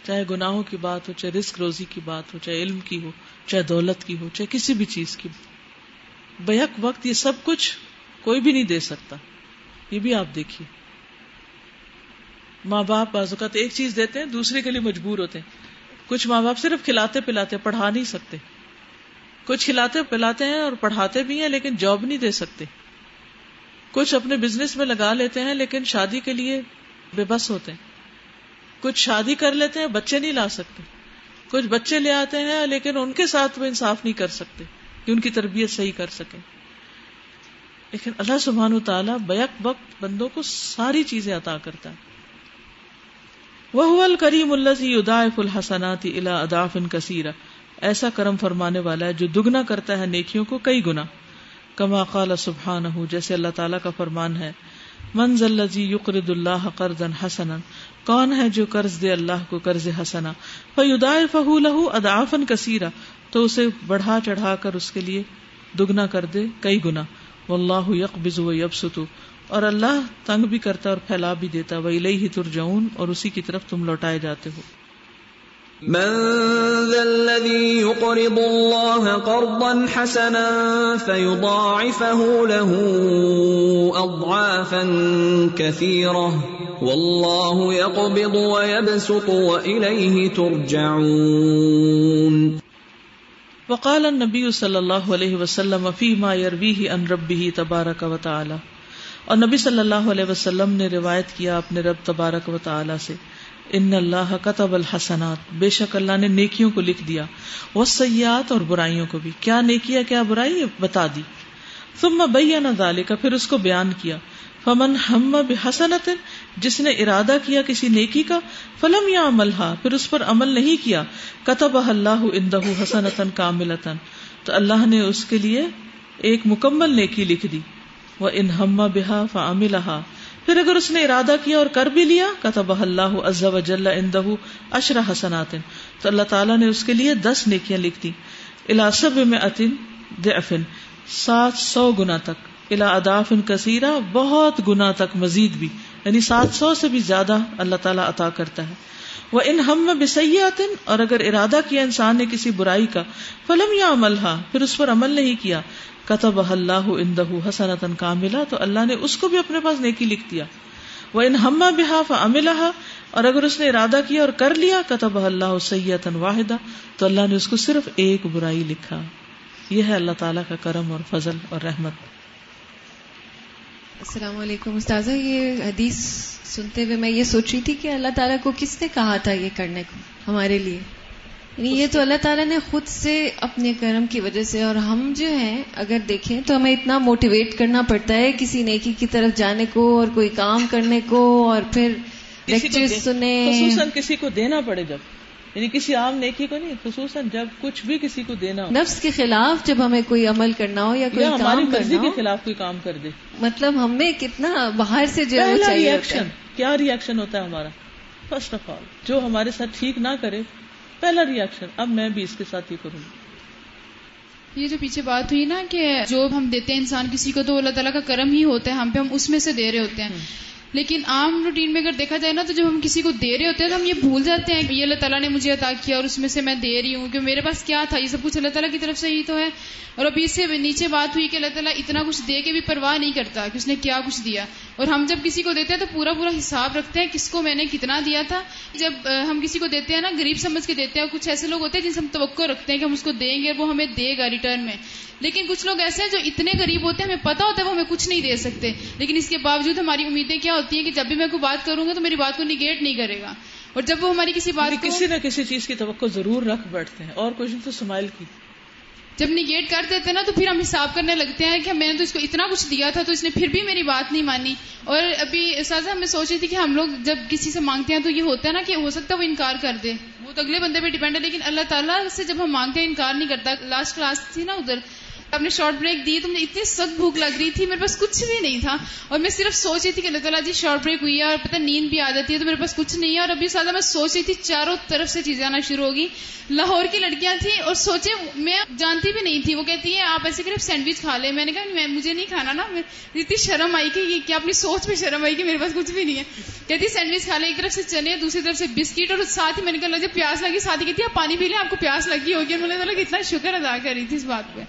چاہے گناہوں کی بات ہو، چاہے رسک روزی کی بات ہو، چاہے علم کی ہو، چاہے دولت کی ہو، چاہے کسی بھی چیز کی۔ بیک وقت یہ سب کچھ کوئی بھی نہیں دے سکتا۔ یہ بھی آپ دیکھیے۔ ماں باپ بعض اوقات ایک چیز دیتے ہیں، دوسرے کے لیے مجبور ہوتے ہیں۔ کچھ ماں باپ صرف کھلاتے پلاتے پڑھا نہیں سکتے۔ کچھ کھلاتے پلاتے ہیں اور پڑھاتے بھی ہیں لیکن جاب نہیں دے سکتے۔ کچھ اپنے بزنس میں لگا لیتے ہیں لیکن شادی کے لیے بے بس ہوتے ہیں۔ کچھ شادی کر لیتے ہیں بچے نہیں لا سکتے۔ کچھ بچے لے آتے ہیں لیکن ان کے ساتھ وہ انصاف نہیں کر سکتے کہ ان کی تربیت صحیح کر سکے لیکن اللہ سبحان تعالیٰ بیک وقت بندوں کو ساری چیزیں عطا کرتا ہے۔ وہ کریم الزی ادائف الحسنات الا اداف ان کثیرہ۔ ایسا کرم فرمانے والا ہے جو دگنا کرتا ہے نیکیوں کو کئی گنا۔ کما قال سبحان جیسے اللہ تعالیٰ کا فرمان ہے منز الزی یقرد اللہ قرض حسنا، کون ہے جو قرض دے اللہ کو قرض حسنا فیدا فہ لہو ادافن کثیرہ، تو اسے بڑھا چڑھا کر اس کے لیے دگنا کر دے کئی گنا۔ واللہ یقبض و یبسطو اور اللہ تنگ بھی کرتا اور پھیلا بھی دیتا وہ ہی ترجعون، اور اسی کی طرف تم لوٹائے جاتے ہو۔ من ذا الذي يقرض الله قرضا حسنا فيضاعفه له اضعافا كثيره والله يقبض ويبسط واليه ترجعون. وقال النبي صلى الله عليه وسلم فيما يرويه عن ربه تبارك وتعالى. اور نبی صلی اللہ علیہ وسلم نے روایت کیا اپنے رب تبارک و تعالی سے۔ ان اللہ قطب الحسنات۔ بے شک اللہ نے نیکیوں کو لکھ دیا۔ وہ سیاحت اور برائیوں کو بھی۔ کیا نیکیا کیا برائی بتا دی۔ ثم بیان ذالک کا پھر اس کو بیان کیا۔ فمن ہم بحسنت، جس نے ارادہ کیا کسی نیکی کا، فلم یا عمل پھر اس پر عمل نہیں کیا۔ کتب اللہ اندہ حسنتن کاملتن تو اللہ نے اس کے لیے ایک مکمل نیکی لکھ دی۔ وہ ان ہم بحا فعملہا۔ پھر اگر اس نے ارادہ کیا اور کر بھی لیا کتب اللہ عز و جل اندہ اشر حسنات. تو اللہ تعالیٰ نے اس کے لیے دس نیکیاں لکھ دی الاسب میں اتن دفن سات سو گنا تک. الا ادافن کثیرہ، بہت گنا تک مزید بھی. یعنی سات سو سے بھی زیادہ اللہ تعالیٰ عطا کرتا ہے. وہ ان ہم بسیات اور اگر ارادہ کیا انسان نے کسی برائی کا، فلم یا عمل ہا پھر اس پر عمل نہیں کیا۔ کتب اللہ اندہ حسنتن کا ملا تو اللہ نے اس کو بھی اپنے پاس نیکی لکھ دیا۔ وہ ان ہما بحاف املہ اور اگر اس نے ارادہ کیا اور کر لیا کتب اللہ سیتن واحدہ تو اللہ نے اس کو صرف ایک برائی لکھا۔ یہ ہے اللہ تعالیٰ کا کرم اور فضل اور رحمت۔ السلام علیکم استاذہ یہ حدیث سنتے ہوئے میں یہ سوچ رہی تھی کہ اللہ تعالیٰ کو کس نے کہا تھا یہ کرنے کو ہمارے لیے؟ یعنی یہ تو اللہ تعالیٰ نے خود سے اپنے کرم کی وجہ سے اور ہم جو ہیں اگر دیکھیں تو ہمیں اتنا موٹیویٹ کرنا پڑتا ہے کسی نیکی کی طرف جانے کو اور کوئی کام کرنے کو اور پھر لیکچر سنے خصوصاً کسی کو دینا پڑے جب۔ یعنی کسی عام نیکی کو نہیں خصوصاً جب کچھ بھی کسی کو دینا ہو۔ نفس کے خلاف جب ہمیں کوئی عمل کرنا ہو یا کوئی ہماری کام مرضی کے خلاف کوئی کام کر دے۔ مطلب ہمیں کتنا باہر سے جو چاہیے ریئیکشن کیا ریئیکشن ہوتا ہے ہمارا؟ فرسٹ آف آل جو ہمارے ساتھ ٹھیک نہ کرے پہلا ریئیکشن اب میں بھی اس کے ساتھ ہی کروں۔ گی یہ جو پیچھے بات ہوئی نا کہ جو ہم دیتے ہیں انسان کسی کو تو اللہ تعالیٰ کا کرم ہی ہوتا ہے ہم پہ ہم اس میں سے دے رہے ہوتے ہیں۔ لیکن عام روٹین میں اگر دیکھا جائے نا تو جب ہم کسی کو دے رہے ہوتے ہیں تو ہم یہ بھول جاتے ہیں کہ یہ اللہ تعالیٰ نے مجھے عطا کیا اور اس میں سے میں دے رہی ہوں کہ میرے پاس کیا تھا؟ یہ سب کچھ اللہ تعالیٰ کی طرف سے ہی تو ہے۔ اور ابھی اس سے نیچے بات ہوئی کہ اللہ تعالیٰ اتنا کچھ دے کے بھی پرواہ نہیں کرتا کہ اس نے کیا کچھ دیا۔ اور ہم جب کسی کو دیتے ہیں تو پورا پورا حساب رکھتے ہیں کس کو میں نے کتنا دیا تھا۔ جب ہم کسی کو دیتے ہیں نا، غریب سمجھ کے دیتے ہیں اور کچھ ایسے لوگ ہوتے ہیں جن سے ہم توقع رکھتے ہیں کہ ہم اس کو دیں گے وہ ہمیں دے گا ریٹرن میں۔ لیکن کچھ لوگ ایسے ہیں جو اتنے غریب ہوتے ہیں ہمیں پتا ہوتا ہے وہ ہمیں کچھ نہیں دے سکتے۔ لیکن اس کے باوجود ہماری امیدیں کیا ہوتی ہیں کہ جب بھی میں کوئی بات کروں گا تو میری بات کو نگیٹ نہیں کرے گا۔ اور جب وہ ہماری کسی بات کو کسی نہ کسی چیز کی توقع ضرور رکھ بیٹھتے ہیں۔ اور کچھ تو سمائل کی۔ جب نگیٹ کر دیتے ہیں نا تو پھر ہم حساب کرنے لگتے ہیں کہ میں نے تو اس کو اتنا کچھ دیا تھا تو اس نے پھر بھی میری بات نہیں مانی۔ اور ابھی سازا ہمیں سوچ رہی تھی کہ ہم لوگ جب کسی سے مانگتے ہیں تو یہ ہوتا ہے نا کہ ہو سکتا ہے وہ انکار کر دے۔ وہ تو اگلے بندے پہ ڈیپینڈ ہے لیکن اللہ تعالیٰ سے جب ہم مانگتے ہیں انکار نہیں کرتا۔ لاسٹ کلاس تھی نا ادھر۔ آپ نے شارٹ بریک دی تو مجھے اتنی سخت بھوک لگ رہی تھی، میرے پاس کچھ بھی نہیں تھا۔ اور میں صرف سوچ رہی تھی کہ اللہ تعالیٰ جی شارٹ بریک ہوئی ہے اور پتہ نیند بھی آ جاتی ہے تو میرے پاس کچھ نہیں ہے۔ اور ابھی سادہ میں سوچ رہی تھی چاروں طرف سے چیزیں آنا شروع ہوگی۔ لاہور کی لڑکیاں تھیں اور سوچے، میں جانتی بھی نہیں تھی۔ وہ کہتی ہے آپ ایسے کرے سینڈوچ کھا لیں۔ میں نے کہا، میں مجھے نہیں کھانا نا۔ اتنی شرم آئی کہ یہ کیا اپنی سوچ پہ شرم آئی کہ میرے پاس کچھ بھی نہیں ہے۔ کہتی سینڈوچ کھا لیں، ایک طرف سے چنے، دوسری طرف سے بسکٹ۔ اور ساتھ ہی میں نے کہا جب جی پیاس لگی۔ ساتھ ہی کہتی آپ پانی پی لیں، آپ کو پیاس لگی ہوگی۔ اور میں نے اتنا شکر ادا کر رہی تھی اس بات پہ۔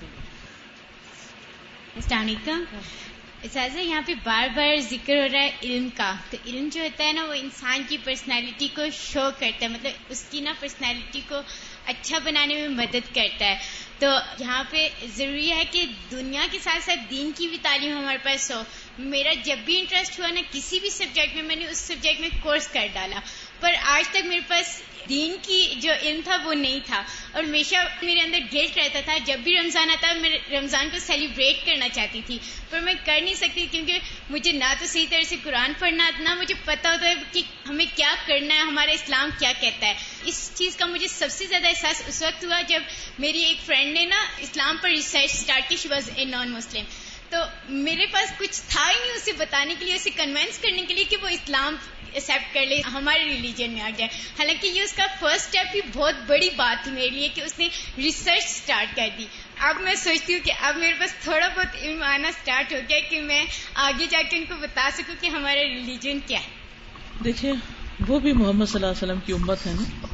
السلام علیکم اساتذہ، یہاں پہ بار بار ذکر ہو رہا ہے علم کا۔ تو علم جو ہوتا ہے نا، وہ انسان کی پرسنالٹی کو شو کرتا ہے۔ مطلب اس کی نا پرسنالٹی کو اچھا بنانے میں مدد کرتا ہے۔ تو یہاں پہ ضروری ہے کہ دنیا کے ساتھ ساتھ دین کی بھی تعلیم ہمارے پاس ہو۔ میرا جب بھی انٹرسٹ ہوا نا کسی بھی سبجیکٹ میں میں نے اس سبجیکٹ میں کورس کر ڈالا۔ پر آج تک میرے پاس دین کی جو علم تھا وہ نہیں تھا۔ اور ہمیشہ میرے اندر گلٹ رہتا تھا۔ جب بھی رمضان آتا میں رمضان کو سیلیبریٹ کرنا چاہتی تھی۔ پر میں کر نہیں سکتی کیونکہ مجھے نہ تو صحیح طرح سے قرآن پڑھنا، نہ مجھے پتا ہوتا ہے کہ ہمیں کیا کرنا ہے، ہمارا اسلام کیا کہتا ہے۔ اس چیز کا مجھے سب سے زیادہ احساس اس وقت ہوا جب میری ایک فرینڈ نے نا اسلام پر ریسرچ اسٹارٹ کی شی واز اے نان مسلم تو میرے پاس کچھ تھا ہی نہیں اسے بتانے کے لیے، اسے کنوینس کرنے کے لیے کہ وہ اسلام ایکسپٹ کر لے، ہمارے ریلیجن میں آ جائے۔ حالانکہ یہ اس کا فرسٹ اسٹیپ ہی بہت بڑی بات تھی میرے لیے کہ اس نے ریسرچ سٹارٹ کر دی۔ اب میں سوچتی ہوں کہ اب میرے پاس تھوڑا بہت علم آنا سٹارٹ ہو گیا کہ میں آگے جا کے ان کو بتا سکوں کہ ہمارا ریلیجن کیا ہے۔ دیکھیے، وہ بھی محمد صلی اللہ علیہ وسلم کی امت ہے نا؟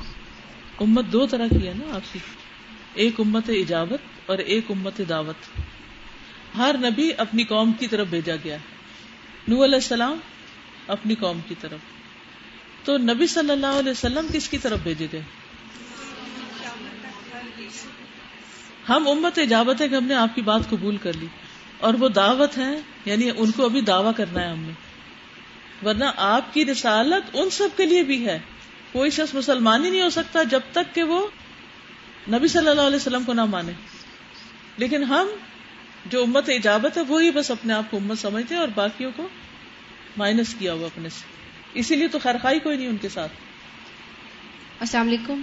امت دو طرح کی ہے نا آپ کی۔ ایک امت اجابت اور ایک امت دعوت۔ ہر نبی اپنی قوم کی طرف بھیجا گیا ہے۔ نو علیہ السلام اپنی قوم کی طرف۔ تو نبی صلی اللہ علیہ وسلم کس کی طرف بھیجے گئے؟ ہم امت اجابت ہے کہ ہم نے آپ کی بات قبول کر لی۔ اور وہ دعوت ہے یعنی ان کو ابھی دعویٰ کرنا ہے ہم نے۔ ورنہ آپ کی رسالت ان سب کے لیے بھی ہے۔ کوئی شخص مسلمان ہی نہیں ہو سکتا جب تک کہ وہ نبی صلی اللہ علیہ وسلم کو نہ مانے۔ لیکن ہم جو امت اجابت ہے، وہی بس اپنے آپ کو امت سمجھتے ہیں اور باقیوں کو مائنس کیا ہوا اپنے سے۔ اسی لیے تو خیرخائی کوئی نہیں ان کے ساتھ۔ السلام علیکم۔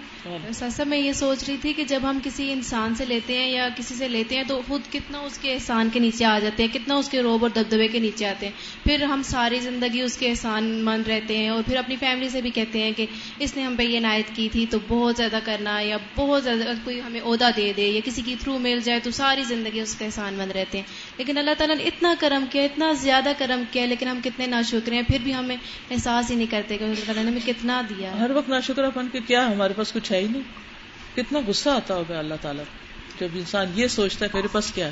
سر میں یہ سوچ رہی تھی کہ جب ہم کسی انسان سے لیتے ہیں یا کسی سے لیتے ہیں تو خود کتنا اس کے احسان کے نیچے آ جاتے ہیں کتنا اس کے روب اور دبدبے کے نیچے آتے ہیں۔ پھر ہم ساری زندگی اس کے احسان مند رہتے ہیں اور پھر اپنی فیملی سے بھی کہتے ہیں کہ اس نے ہم پہ یہ عنایت کی تھی تو بہت زیادہ کرنا یا بہت زیادہ کوئی ہمیں عہدہ دے دے یا کسی کی تھرو مل جائے تو ساری زندگی اس کا احسان مند رہتے ہیں۔ لیکن اللہ تعالیٰ نے اتنا کرم کیا اتنا زیادہ کرم کیا لیکن ہم کتنے نا ہیں پھر بھی ہمیں احساس ہی نہیں کرتے کہ اللہ تعالیٰ نے ہمیں کتنا دیا۔ ہر وقت نا شکر اپن کے کیا ہمارے پاس کچھ ہے ہی نہیں۔ کتنا غصہ آتا ہوگا اللہ تعالیٰ۔ جب انسان یہ سوچتا ہے، میرے پاس کیا ہے؟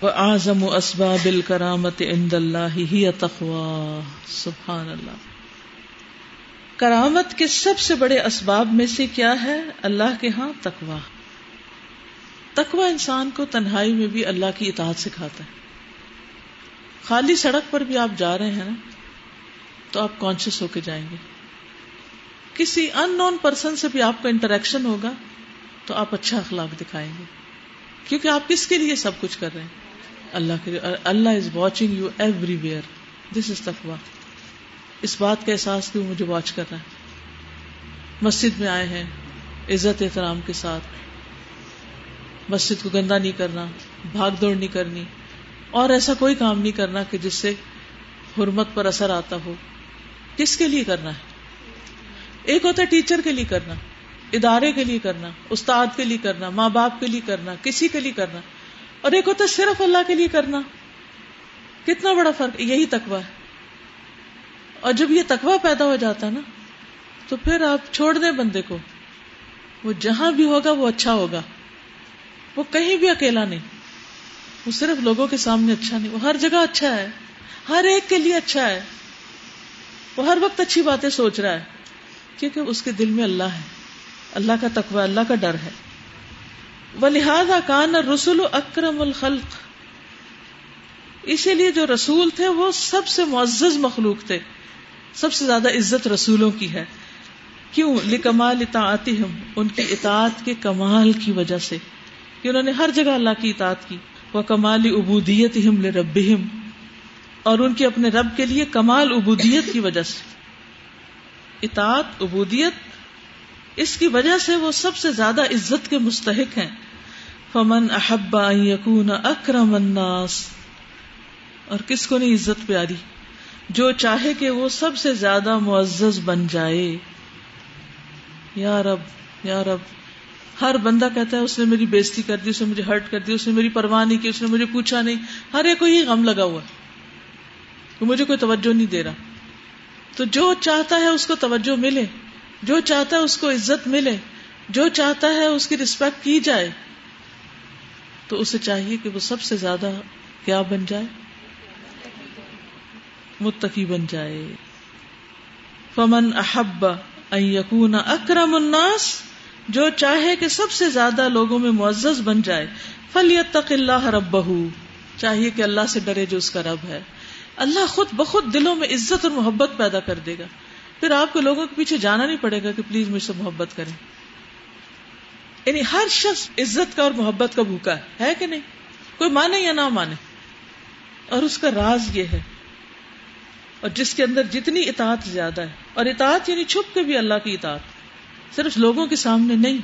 وہ اعظم و اسباب الکرامت عند اللہ ہی تخوا سبحان اللہ کرامت کے سب سے بڑے اسباب میں سے کیا ہے؟ اللہ کے ہاں تقوا تقوا انسان کو تنہائی میں بھی اللہ کی اطاعت سکھاتا ہے۔ خالی سڑک پر بھی آپ جا رہے ہیں نا، تو آپ کانشیس ہو کے جائیں گے۔ کسی ان نون پرسن سے بھی آپ کا انٹریکشن ہوگا تو آپ اچھا اخلاق دکھائیں گے۔ کیونکہ آپ کس کے لیے سب کچھ کر رہے ہیں؟ اللہ کے اللہ is watching you everywhere this is تقوا اس بات کا احساس کہ وہ مجھے واچ کر رہا ہے۔ مسجد میں آئے ہیں، عزت احترام کے ساتھ۔ مسجد کو گندا نہیں کرنا، بھاگ دوڑ نہیں کرنی۔ اور ایسا کوئی کام نہیں کرنا کہ جس سے حرمت پر اثر آتا ہو۔ کس کے لیے کرنا ہے؟ ایک ہوتا ہے ٹیچر کے لیے کرنا، ادارے کے لیے کرنا، استاد کے لیے کرنا، ماں باپ کے لیے کرنا، کسی کے لیے کرنا۔ اور ایک ہوتا ہے صرف اللہ کے لیے کرنا۔ کتنا بڑا فرق، یہی تقوی۔ ہے اور جب یہ تقوی پیدا ہو جاتا ہے نا، تو پھر آپ چھوڑ دیں بندے کو۔ وہ جہاں بھی ہوگا، وہ اچھا ہوگا۔ وہ کہیں بھی اکیلا نہیں۔ وہ صرف لوگوں کے سامنے اچھا نہیں۔ وہ ہر جگہ اچھا ہے۔ ہر ایک کے لیے اچھا ہے۔ وہ ہر وقت اچھی باتیں سوچ رہا ہے۔ کیونکہ اس کے دل میں اللہ ہے۔ اللہ کا تقوی، اللہ کا ڈر ہے۔ وہ لہٰذا کان رسول اکرم الخلق۔ اسی لیے جو رسول تھے وہ سب سے معزز مخلوق تھے۔ سب سے زیادہ عزت رسولوں کی ہے۔ کیوں؟ لکمال اطاعتہم، ان کی اطاعت کے کمال کی وجہ سے۔ کہ انہوں نے ہر جگہ اللہ کی اطاعت کی۔ وہ کمال ابودیت ہم رب اور ان کے اپنے رب کے لیے کمال ابودیت کی وجہ سے۔ اطاعت ابودیت اس کی وجہ سے وہ سب سے زیادہ عزت کے مستحق ہیں۔ فمن احبا یقون اکرم الناس۔ اور کس کو نہیں عزت پیاری؟ جو چاہے کہ وہ سب سے زیادہ معزز بن جائے۔ یا رب یا رب، ہر بندہ کہتا ہے، اس نے میری بےزتی کر دی، اس نے مجھے ہرٹ کر دی، اس نے میری پرواہ نہیں کی، اس نے مجھے پوچھا نہیں۔ ہر ایک کو یہ غم لگا ہوا مجھے کوئی توجہ نہیں دے رہا۔ تو جو چاہتا ہے اس کو توجہ ملے، جو چاہتا ہے اس کو عزت ملے، جو چاہتا ہے اس کی رسپیکٹ کی جائے، تو اسے چاہیے کہ وہ سب سے زیادہ کیا بن جائے؟ متقی بن جائے۔ فمن احب ان اکرم الناس، جو چاہے کہ سب سے زیادہ لوگوں میں معزز بن جائے فلی تق اللہ رب چاہیے کہ اللہ سے ڈرے جو اس کا رب ہے۔ اللہ خود بخود دلوں میں عزت اور محبت پیدا کر دے گا۔ پھر آپ کو لوگوں کے پیچھے جانا نہیں پڑے گا کہ پلیز مجھ سے محبت کریں۔ یعنی ہر شخص عزت کا اور محبت کا بھوکا ہے۔ ہے کہ نہیں؟ کوئی مانے یا نہ مانے۔ اور اس کا راز یہ ہے۔ اور جس کے اندر جتنی اطاعت زیادہ ہے۔ اور اطاعت یعنی چھپ کے بھی اللہ کی اطاعت۔ صرف لوگوں کے سامنے نہیں۔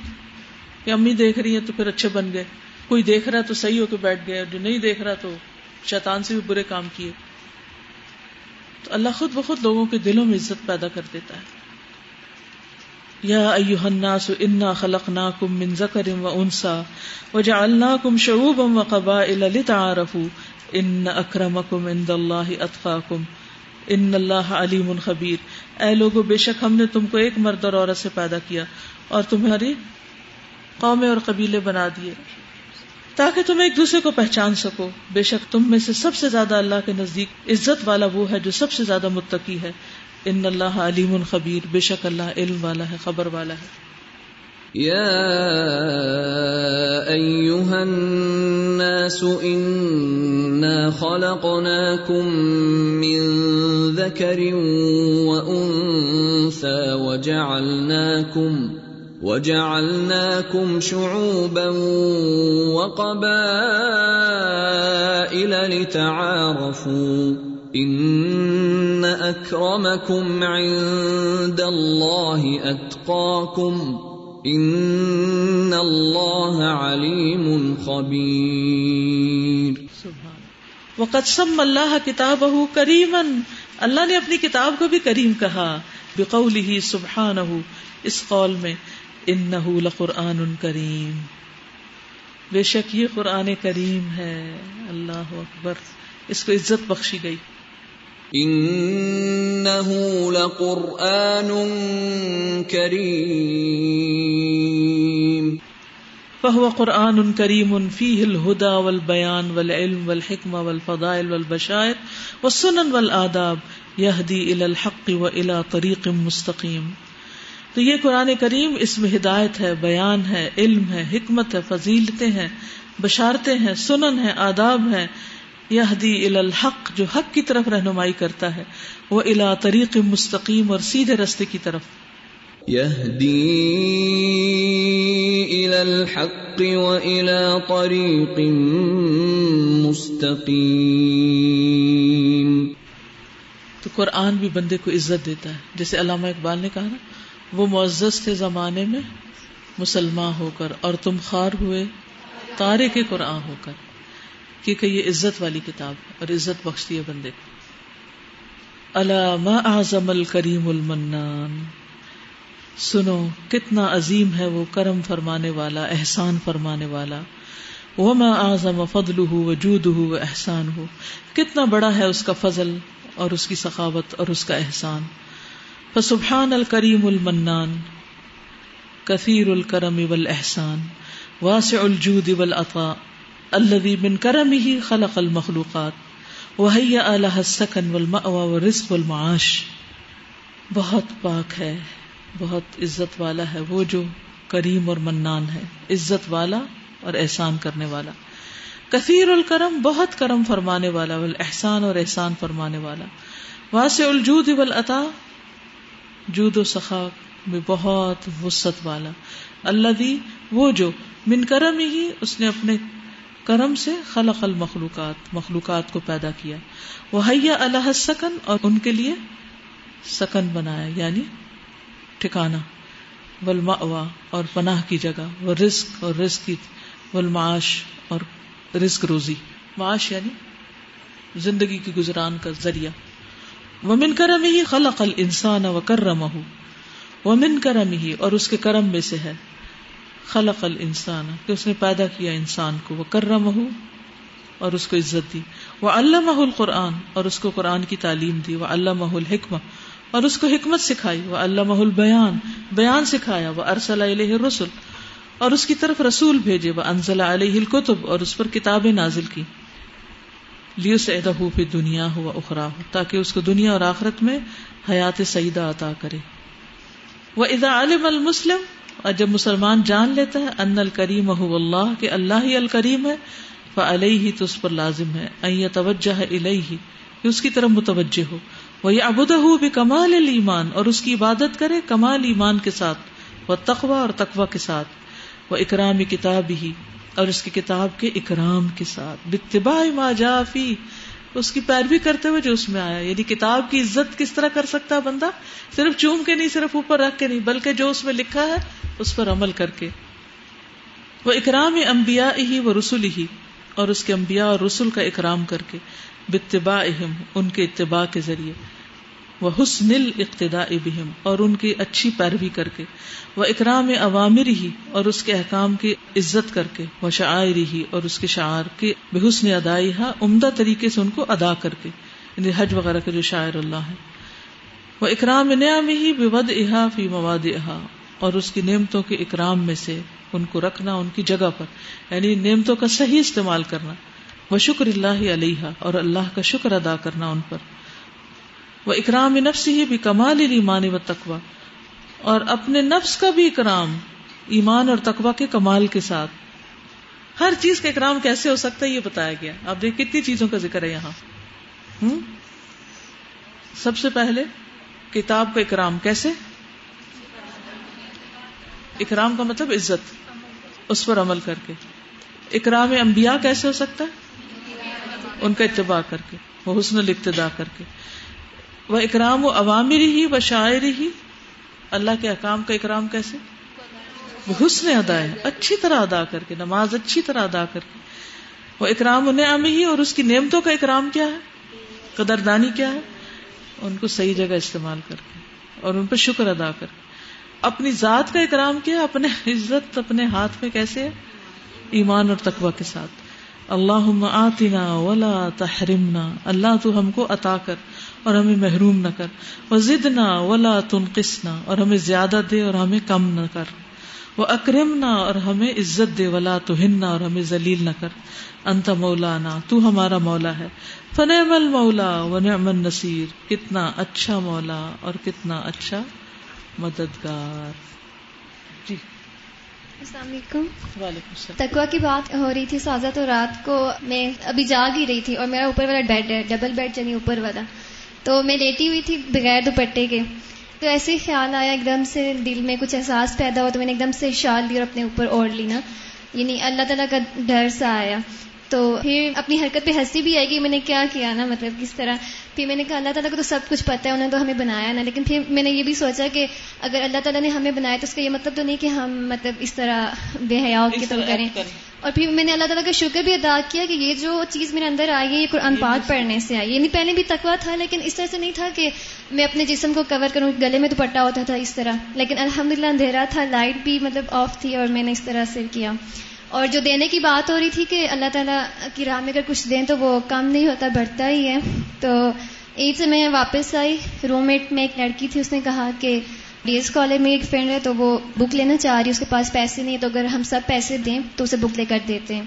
کہ امی دیکھ رہی ہیں تو پھر اچھے بن گئے۔ کوئی دیکھ رہا تو صحیح ہو کے بیٹھ گئے۔ جو نہیں دیکھ رہا تو شیطان سے بھی برے کام کیے۔ تو اللہ خود بخود لوگوں کے دلوں میں عزت پیدا کر دیتا ہے۔ یا ایوہ الناس انا خلقناکم من ذکر و انسا وجعلناکم شعوبا و قبائل لتعارفوا ان اکرمکم عند اللہ اتقاکم۔ ان اللہ علیم خبیر۔ اے لوگو، بے شک ہم نے تم کو ایک مرد اور عورت سے پیدا کیا اور تمہاری قومیں اور قبیلے بنا دیے۔ تاکہ تم ایک دوسرے کو پہچان سکو۔ بے شک تم میں سے سب سے زیادہ اللہ کے نزدیک عزت والا وہ ہے جو سب سے زیادہ متقی ہے۔ ان اللہ علیم خبیر۔ بے شک اللہ علم والا ہے، خبر والا ہے۔ يا ايها الناس انا خلقناكم من ذكر وانثى وجعلناكم وجعلناكم شعوبا وقبائل لتعارفوا ان اكرمكم عند الله اتقاكم ان اللہ علیم خبیر وقت سم اللہ کتاب کریمن اللہ نے اپنی کتاب کو بھی کریم کہا، بقوله سبحانہ اس قول میں۔ انہ لقرآن کریم۔ بے شک یہ قرآن کریم ہے۔ اللہ اکبر۔ اس کو عزت بخشی گئی۔ انه لقران کریم۔ فهو قرآن کریم فيه الهدى والبيان والعلم والحكمة والفضائل والبشائر والسنن والآداب يهدي إلى الحق وإلى طريق مستقيم تو یہ قرآن کریم اس میں ہدایت ہے بیان ہے علم ہے حکمت ہے فضیلتیں ہیں بشارتیں ہیں سنن ہے آداب ہے یہدی الحق جو حق کی طرف رہنمائی کرتا ہے۔ وہ الا طریق مستقیم اور سیدھے رستے کی طرف۔ الحق طریق مستقیم۔ تو قرآن بھی بندے کو عزت دیتا ہے۔ جیسے علامہ اقبال نے کہا نا وہ معزز تھے زمانے میں، مسلمان ہو کر، اور تم خار ہوئے، تارے کے قرآن ہو کر۔ کیونکہ یہ عزت والی کتاب اور عزت بخشتی ہے بندے کو۔ علامہ اعظم الکریم المنان۔ سنو، کتنا عظیم ہے وہ کرم فرمانے والا، احسان فرمانے والا۔ وہ ماں اعظم فضل ہو وجود ہو احسان ہو کتنا بڑا ہے اس کا فضل اور اس کی سخاوت اور اس کا احسان۔ فسبحان الکریم المنان، کثیر الکرم والاحسان، واسع الجود والعطاء الذي من کرمه خلق المخلوقات وهيأ لها السكن والمأوى والرزق والمعاش۔ بہت پاک ہے، بہت عزت والا ہے وہ جو کریم اور منان ہے، عزت والا اور احسان کرنے والا۔ کثیر الکرم بہت کرم فرمانے والا، والاحسان اور احسان فرمانے والا۔ واسع الجود والعطاء جود و سخا میں بہت وسط والا۔ اللہ دی وہ جو من کرم ہی اس نے اپنے کرم سے خلق المخلوقات، مخلوقات کو پیدا کیا۔ وہ حیا اللہ سکن اور ان کے لیے سکن بنایا یعنی ٹھکانا ولما اور پناہ کی جگہ۔ وہ رزق اور رزق کی ولمعاش اور رزق روزی۔ معاش یعنی زندگی کی گزران کا ذریعہ۔ ومن کرم ہی خلق الانسان و کرم ومن کرم ہی اور اس کے کرم میں سے ہے، خلق الانسان، کہ اس نے پیدا کیا انسان کو وہ کرم اور اس کو عزت دی وہ علامہ القرآن، اور اس کو قرآن کی تعلیم دی وہ علامہ الحکم اور اس کو حکمت سکھائی وہ علامہ البیان، بیان سکھایا وہ ارسل علیہ رسول اور اس کی طرف رسول بھیجے وہ انزل علیہ الکتب، اور اس پر کتابیں نازل کی۔ لیو سے دنیا ہوا اخرا ہو تاکہ اس کو دنیا اور آخرت میں حیات سعیدہ عطا کرے۔ وہ ادا علم المسلم، اور جب مسلمان جان لیتا ہے ان الکریم اللہ کہ اللہ ہی الکریم ہے فعلیہ ہی تو اس پر لازم ہے توجہ ہے الہی کہ اس کی طرف متوجہ ہو۔ وہ یہ ابود بھی کمال ایمان اور اس کی عبادت کرے کمال ایمان کے ساتھ وہ تقوا اور تقوا کے ساتھ۔ وہ اکرام کتاب ہی اور اس کی کتاب کے اکرام کے ساتھ۔ بتباع ما جافی اس کی پیروی کرتے ہوئے جو اس میں آیا۔ یعنی کتاب کی عزت کس طرح کر سکتا ہے بندہ؟ صرف چوم کے نہیں، صرف اوپر رکھ کے نہیں، بلکہ جو اس میں لکھا ہے، اس پر عمل کر کے۔ وہ اکرام امبیا ہی وہ رسول ہی اور اس کے امبیا اور رسول کا اکرام کر کے۔ بتباع ان کے اتباع کے ذریعے۔ وہ حسن اقتدا بہم، اور ان کی اچھی پیروی کر کے وہ اکرام عوامر ہی اور اس کے احکام کی عزت کر کے وہ شاعر ہی اور اس کے شاعر کے بے حسن ادائی عمدہ طریقے سے ان کو ادا کر کے یعنی حج وغیرہ کے جو شاعر اللہ ہے وہ اکرام نعم ہی بے ود احا فی مواد احا اور اس کی نعمتوں کے اکرام میں سے ان کو رکھنا ان کی جگہ پر یعنی نعمتوں کا صحیح استعمال کرنا۔ وہ شکر اللہ علیہ اور اللہ کا شکر ادا کرنا ان پر۔ وہ اکرام نفس ہی بھی کمال ایمان و تقوا اور اپنے نفس کا بھی اکرام، ایمان اور تقوا کے کمال کے ساتھ۔ ہر چیز کا اکرام کیسے ہو سکتا ہے یہ بتایا گیا۔ آپ دیکھ کتنی چیزوں کا ذکر ہے یہاں۔ ہوں سب سے پہلے کتاب کا اکرام کیسے؟ اکرام کا مطلب عزت، اس پر عمل کر کے۔ اکرام انبیاء کیسے ہو سکتا ہے؟ ان کا اتباع کر کے، وہ حسن الاقتدا کر کے۔ وہ اکرام و عوامر ہی و شاعر ہی۔ اللہ کے احکام کا اکرام کیسے؟ وہ حسن ادا ہے اچھی طرح ادا کر کے، نماز اچھی طرح ادا کر کے۔ وہ اکرام و نعم ہی اور اس کی نعمتوں کا اکرام کیا ہے؟ قدردانی کیا ہے؟ ان کو صحیح جگہ استعمال کر کے اور ان پہ شکر ادا کر کے۔ اپنی ذات کا اکرام کیا؟ اپنے عزت، اپنے ہاتھ میں کیسے ہے؟ ایمان اور تقوی کے ساتھ۔ اللہ آتنا ولا تحرمنا، اللہ تو ہم کو عطا کر اور ہمیں محروم نہ کر، وزدنا ولا تنقصنا اور ہمیں زیادہ دے اور ہمیں کم نہ کر وہ اکرم نہ اور ہمیں عزت دے، ولا تو ہننا اور ہمیں ذلیل نہ کر، انت مولانا، تو ہمارا مولا ہے، فنعم المولا و نعم النصیر، کتنا اچھا مولا اور کتنا اچھا مددگار۔ جی۔ السلام علیکم۔ وعلیکم السلام۔ تکوا کی بات ہو رہی تھی سازا تو رات کو میں ابھی جاگ ہی رہی تھی اور میرا اوپر والا بیڈ ہے ڈبل بیڈ یعنی اوپر والا۔ تو میں لیٹی ہوئی تھی بغیر دوپٹے کے۔ تو ایسے ہی خیال آیا ایک دم سے دل میں کچھ احساس پیدا ہوا تو میں نے ایک دم سے شال لی اور اپنے اوپر اوڑھ لی نا۔ یعنی اللہ تعالیٰ کا ڈر سا آیا۔ تو پھر اپنی حرکت پہ ہنسی بھی آئے گی میں نے کیا کیا نا مطلب کس طرح پھر میں نے کہا اللہ تعالیٰ کو تو سب کچھ پتا ہے انہوں نے تو ہمیں بنایا نا لیکن پھر میں نے یہ بھی سوچا کہ اگر اللہ تعالیٰ نے ہمیں بنایا تو اس کا یہ مطلب تو نہیں کہ ہم مطلب اس طرح بے حیا کی طرح کریں۔ اور پھر میں نے اللہ تعالیٰ کا شکر بھی ادا کیا کہ یہ جو چیز میرے اندر آئی ہے یہ قرآن پاک پڑھنے سے آئی یعنی پہلے بھی تقوا تھا لیکن اس طرح سے نہیں تھا کہ میں اپنے جسم کو کور کروں گلے میں دوپٹا ہوتا تھا اس طرح۔ لیکن الحمد اندھیرا تھا لائٹ بھی مطلب آف تھی اور میں نے اس طرح سے کیا۔ اور جو دینے کی بات ہو رہی تھی کہ اللہ تعالیٰ کی راہ میں اگر کچھ دیں تو وہ کم نہیں ہوتا، بڑھتا ہی ہے۔ تو عید سے میں واپس آئی۔ روم میٹ میں ایک لڑکی تھی، اس نے کہا کہ ڈی ایس کالج میں ایک فرینڈ ہے تو وہ بک لینا چاہ رہی ہے، اس کے پاس پیسے نہیں ہے تو اگر ہم سب پیسے دیں تو اسے بک لے کر دیتے ہیں۔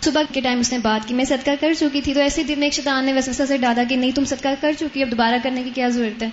صبح کے ٹائم اس نے بات کی، میں صدقہ کر چکی تھی۔ تو ایسے دن میں ایک شیطان نے وسوسہ سے ڈالا کہ نہیں، تم صدقہ کر چکی، اب دوبارہ کرنے کی کیا ضرورت ہے؟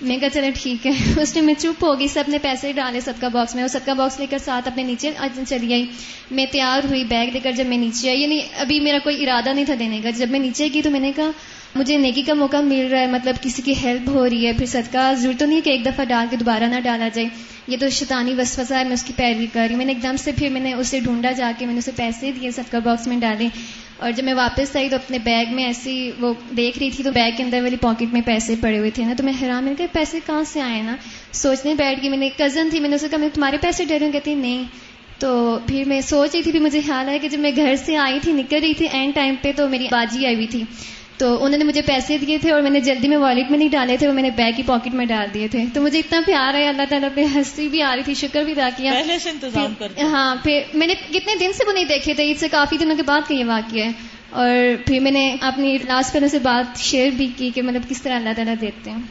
میں کہا چلے ٹھیک ہے۔ [laughs] اس نے میں چپ ہوگی سب نے پیسے ڈالے صدقہ باکس میں اور صدقہ باکس لے کر ساتھ اپنے نیچے چلی آئی۔ میں تیار ہوئی بیگ لے کر جب میں نیچے آئی یعنی ابھی میرا کوئی ارادہ نہیں تھا دینے کا۔ جب میں نیچے گئی تو میں نے کہا، مجھے نیکی کا موقع مل رہا ہے مطلب کسی کی ہیلپ ہو رہی ہے۔ پھر صدقہ، ضرورت تو نہیں کہ ایک دفعہ ڈال کے دوبارہ نہ ڈالا جائے۔ یہ تو شیطانی وسوسہ ہے، میں اس کی پیروی کر رہی ہوں۔ میں نے ایک دم سے پھر میں نے اسے ڈھونڈا جا کے میں نے اسے پیسے دیے، صدقہ باکس میں ڈالے۔ اور جب میں واپس آئی تو اپنے بیگ میں ایسی وہ دیکھ رہی تھی تو بیگ کے اندر والی پاکٹ میں پیسے پڑے ہوئے تھے نا تو میں حیران میں کہ پیسے کہاں سے آئے نا؟ سوچنے بیٹھ گئی میں نے کزن تھی میں نے اسے کہا میں تمہارے پیسے ڈر ہوں؟ کہتی نہیں۔ تو پھر میں سوچ رہی تھی، پھر مجھے خیال ہے کہ جب میں گھر سے آئی تھی، نکل رہی تھی اینڈ ٹائم پہ تو میری باجی آئی ہوئی تھی۔ تو انہوں نے مجھے پیسے دیے تھے اور میں نے جلدی میں والیٹ میں نہیں ڈالے تھے وہ میں نے بیگ کی پاکٹ میں ڈال دیے تھے۔ تو مجھے اتنا پیار ہے اللہ تعالیٰ پہ ہنسی بھی آ رہی تھی شکر بھی ادا کیا۔ پہلے سے انتظام کر ہاں پھر میں نے کتنے دن سے وہ نہیں دیکھے تھے عید سے کافی دنوں کے بعد کا یہ واقعہ ہے۔ اور پھر میں نے اپنی لاسٹ پہلے سے بات شیئر بھی کی کہ مطلب کس طرح اللہ تعالیٰ دیتے ہیں۔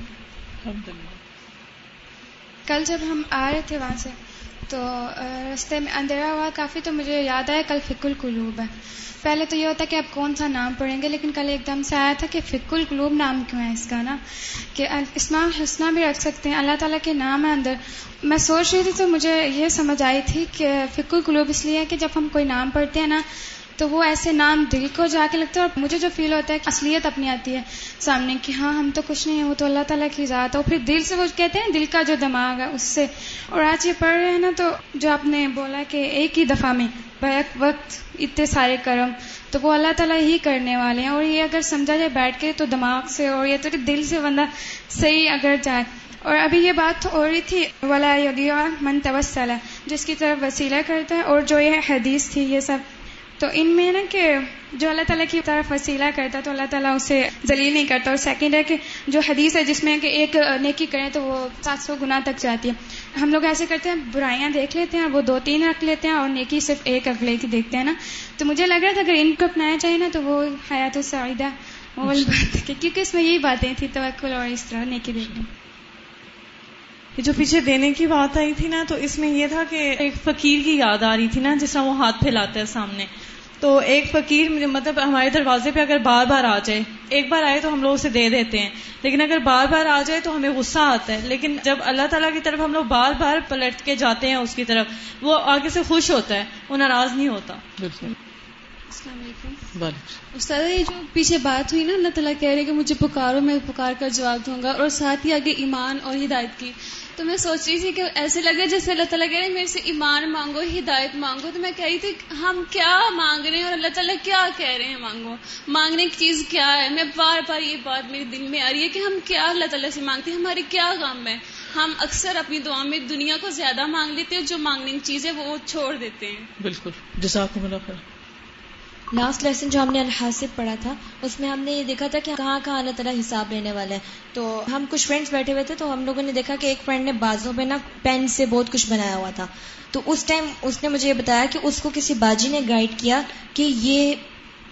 کل جب ہم آ رہے تھے وہاں سے تو رستے میں اندھیرا ہوا کافی تو مجھے یاد آیا کل فک القلوب ہے۔ پہلے تو یہ ہوتا ہے کہ آپ کون سا نام پڑھیں گے، لیکن کل ایک دم سے آیا تھا کہ فک القلوب نام کیوں ہے اس کا نا؟ کہ اسلام حسنہ بھی رکھ سکتے ہیں، اللہ تعالیٰ کے نام ہے اندر۔ میں سوچ رہی تھی تو مجھے یہ سمجھ آئی تھی کہ فک القلوب اس لیے کہ جب ہم کوئی نام پڑھتے ہیں نا تو وہ ایسے نام دل کو جا کے لگتا ہے اور مجھے جو فیل ہوتا ہے کہ اصلیت اپنی آتی ہے سامنے کہ ہاں ہم تو کچھ نہیں ہیں، وہ تو اللہ تعالیٰ کی ذات ہے۔ اور پھر دل سے وہ کہتے ہیں دل کا جو دماغ ہے اس سے۔ اور آج یہ پڑھ رہے ہیں نا تو جو آپ نے بولا کہ ایک ہی دفعہ میں بیک وقت اتنے سارے کرم، تو وہ اللہ تعالیٰ ہی کرنے والے ہیں۔ اور یہ اگر سمجھا جائے بیٹھ کے تو دماغ سے اور یہ تو دل سے بندہ صحیح اگر جائے۔ اور ابھی یہ بات ہو رہی تھی، ولا من توسل، جس کی طرف وسیلہ کرتا ہے۔ اور جو یہ حدیث تھی، یہ سب تو ان میں نا کہ جو اللہ تعالیٰ کی طرف وسیلہ کرتا تو اللہ تعالیٰ اسے ذلیل نہیں کرتا اور سیکنڈ ہے کہ جو حدیث ہے جس میں کہ ایک نیکی کریں تو وہ سات سو گنا تک جاتی ہے۔ ہم لوگ ایسے کرتے ہیں برائیاں دیکھ لیتے ہیں وہ دو تین رکھ لیتے ہیں اور نیکی صرف ایک رکھ لیتی دیکھتے ہیں نا۔ تو مجھے لگ رہا تھا اگر ان کو اپنایا چاہیے نا تو وہ حیات السعیدہ وہ والی بات کیونکہ اس میں یہی باتیں تھیں توکل اور اس طرح نیکی دیکھنے جو پیچھے دینے کی بات آئی تھی نا تو اس میں یہ تھا کہ ایک فقیر کی یاد آ رہی تھی نا جس طرح وہ ہاتھ پھیلاتا ہے سامنے۔ تو ایک فقیر مطلب ہمارے دروازے پہ اگر بار بار آ جائے ایک بار آئے تو ہم لوگ اسے دے دیتے ہیں۔ لیکن اگر بار بار آ جائے تو ہمیں غصہ آتا ہے۔ لیکن جب اللہ تعالیٰ کی طرف ہم لوگ بار بار پلٹ کے جاتے ہیں اس کی طرف وہ آگے سے خوش ہوتا ہے وہ ناراض نہیں ہوتا۔ السلام علیکم۔ استاد یہ جو پیچھے بات ہوئی نا اللہ تعالیٰ کہہ رہے کہ مجھے پکارو میں پکار کر جواب دوں گا۔ اور ساتھ ہی آگے ایمان اور ہدایت کی۔ تو میں سوچ رہی تھی کہ ایسے لگے جیسے اللہ تعالیٰ کہہ رہے میرے سے ایمان مانگو، ہدایت مانگو۔ تو میں کہہ رہی تھی ہم کیا مانگ رہے ہیں اور اللہ تعالیٰ کیا کہہ رہے ہیں مانگو؟ مانگنے کی چیز کیا ہے؟ میں بار بار یہ بات میرے دل میں آ رہی ہے کہ ہم کیا اللہ تعالیٰ سے مانگتے ہیں؟ ہماری کیا غم ہے ہم اکثر اپنی دعا میں دنیا کو زیادہ مانگ لیتے ہیں، جو مانگنے کی چیز ہے وہ چھوڑ دیتے ہیں۔ بالکل۔ جزاک لاسٹ لیسن جو ہم نے الحاصب پڑھا تھا، اس میں ہم نے یہ دیکھا تھا کہ کہاں کہاں اللہ تعالیٰ حساب لینے والا ہے تو ہم کچھ فرینڈس بیٹھے ہوئے تھے تو ہم لوگوں نے دیکھا کہ ایک فرینڈ نے بازوں پہ نا پین سے بہت کچھ بنایا ہوا تھا۔ تو اس ٹائم اس نے مجھے یہ بتایا کہ اس کو کسی باجی نے گائیڈ کیا کہ یہ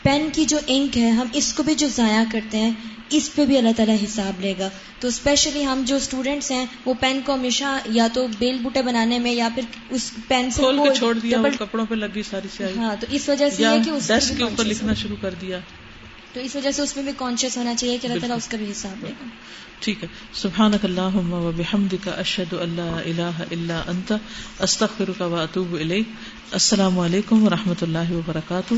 پین کی جو انک ہے، ہم اس کو بھی جو ضائع کرتے ہیں اس پہ بھی اللہ تعالیٰ حساب لے گا۔ تو اسپیشلی ہم جو اسٹوڈینٹس ہیں وہ پین کو ہمیشہ یا تو بیل بوٹے بنانے میں یا پھر اس پین سے کھول کے چھوڑ دیا کپڑوں پہ لگی ساری سیاہی۔ ہاں تو اس وجہ سے یہ کہ اس ڈیسک کے اوپر لکھنا شروع کر دیا۔ تو اس وجہ سے اس میں بھی کانشیس ہونا چاہیے کہ اللہ تعالیٰ اس کا بھی حساب لے گا۔ ٹھیک ہے۔ سبحانک اللہم و بحمدک اشہد ان لا الہ الا انت استغفرک و اتوب الیک۔ السلام علیکم و رحمۃ اللہ وبرکاتہ۔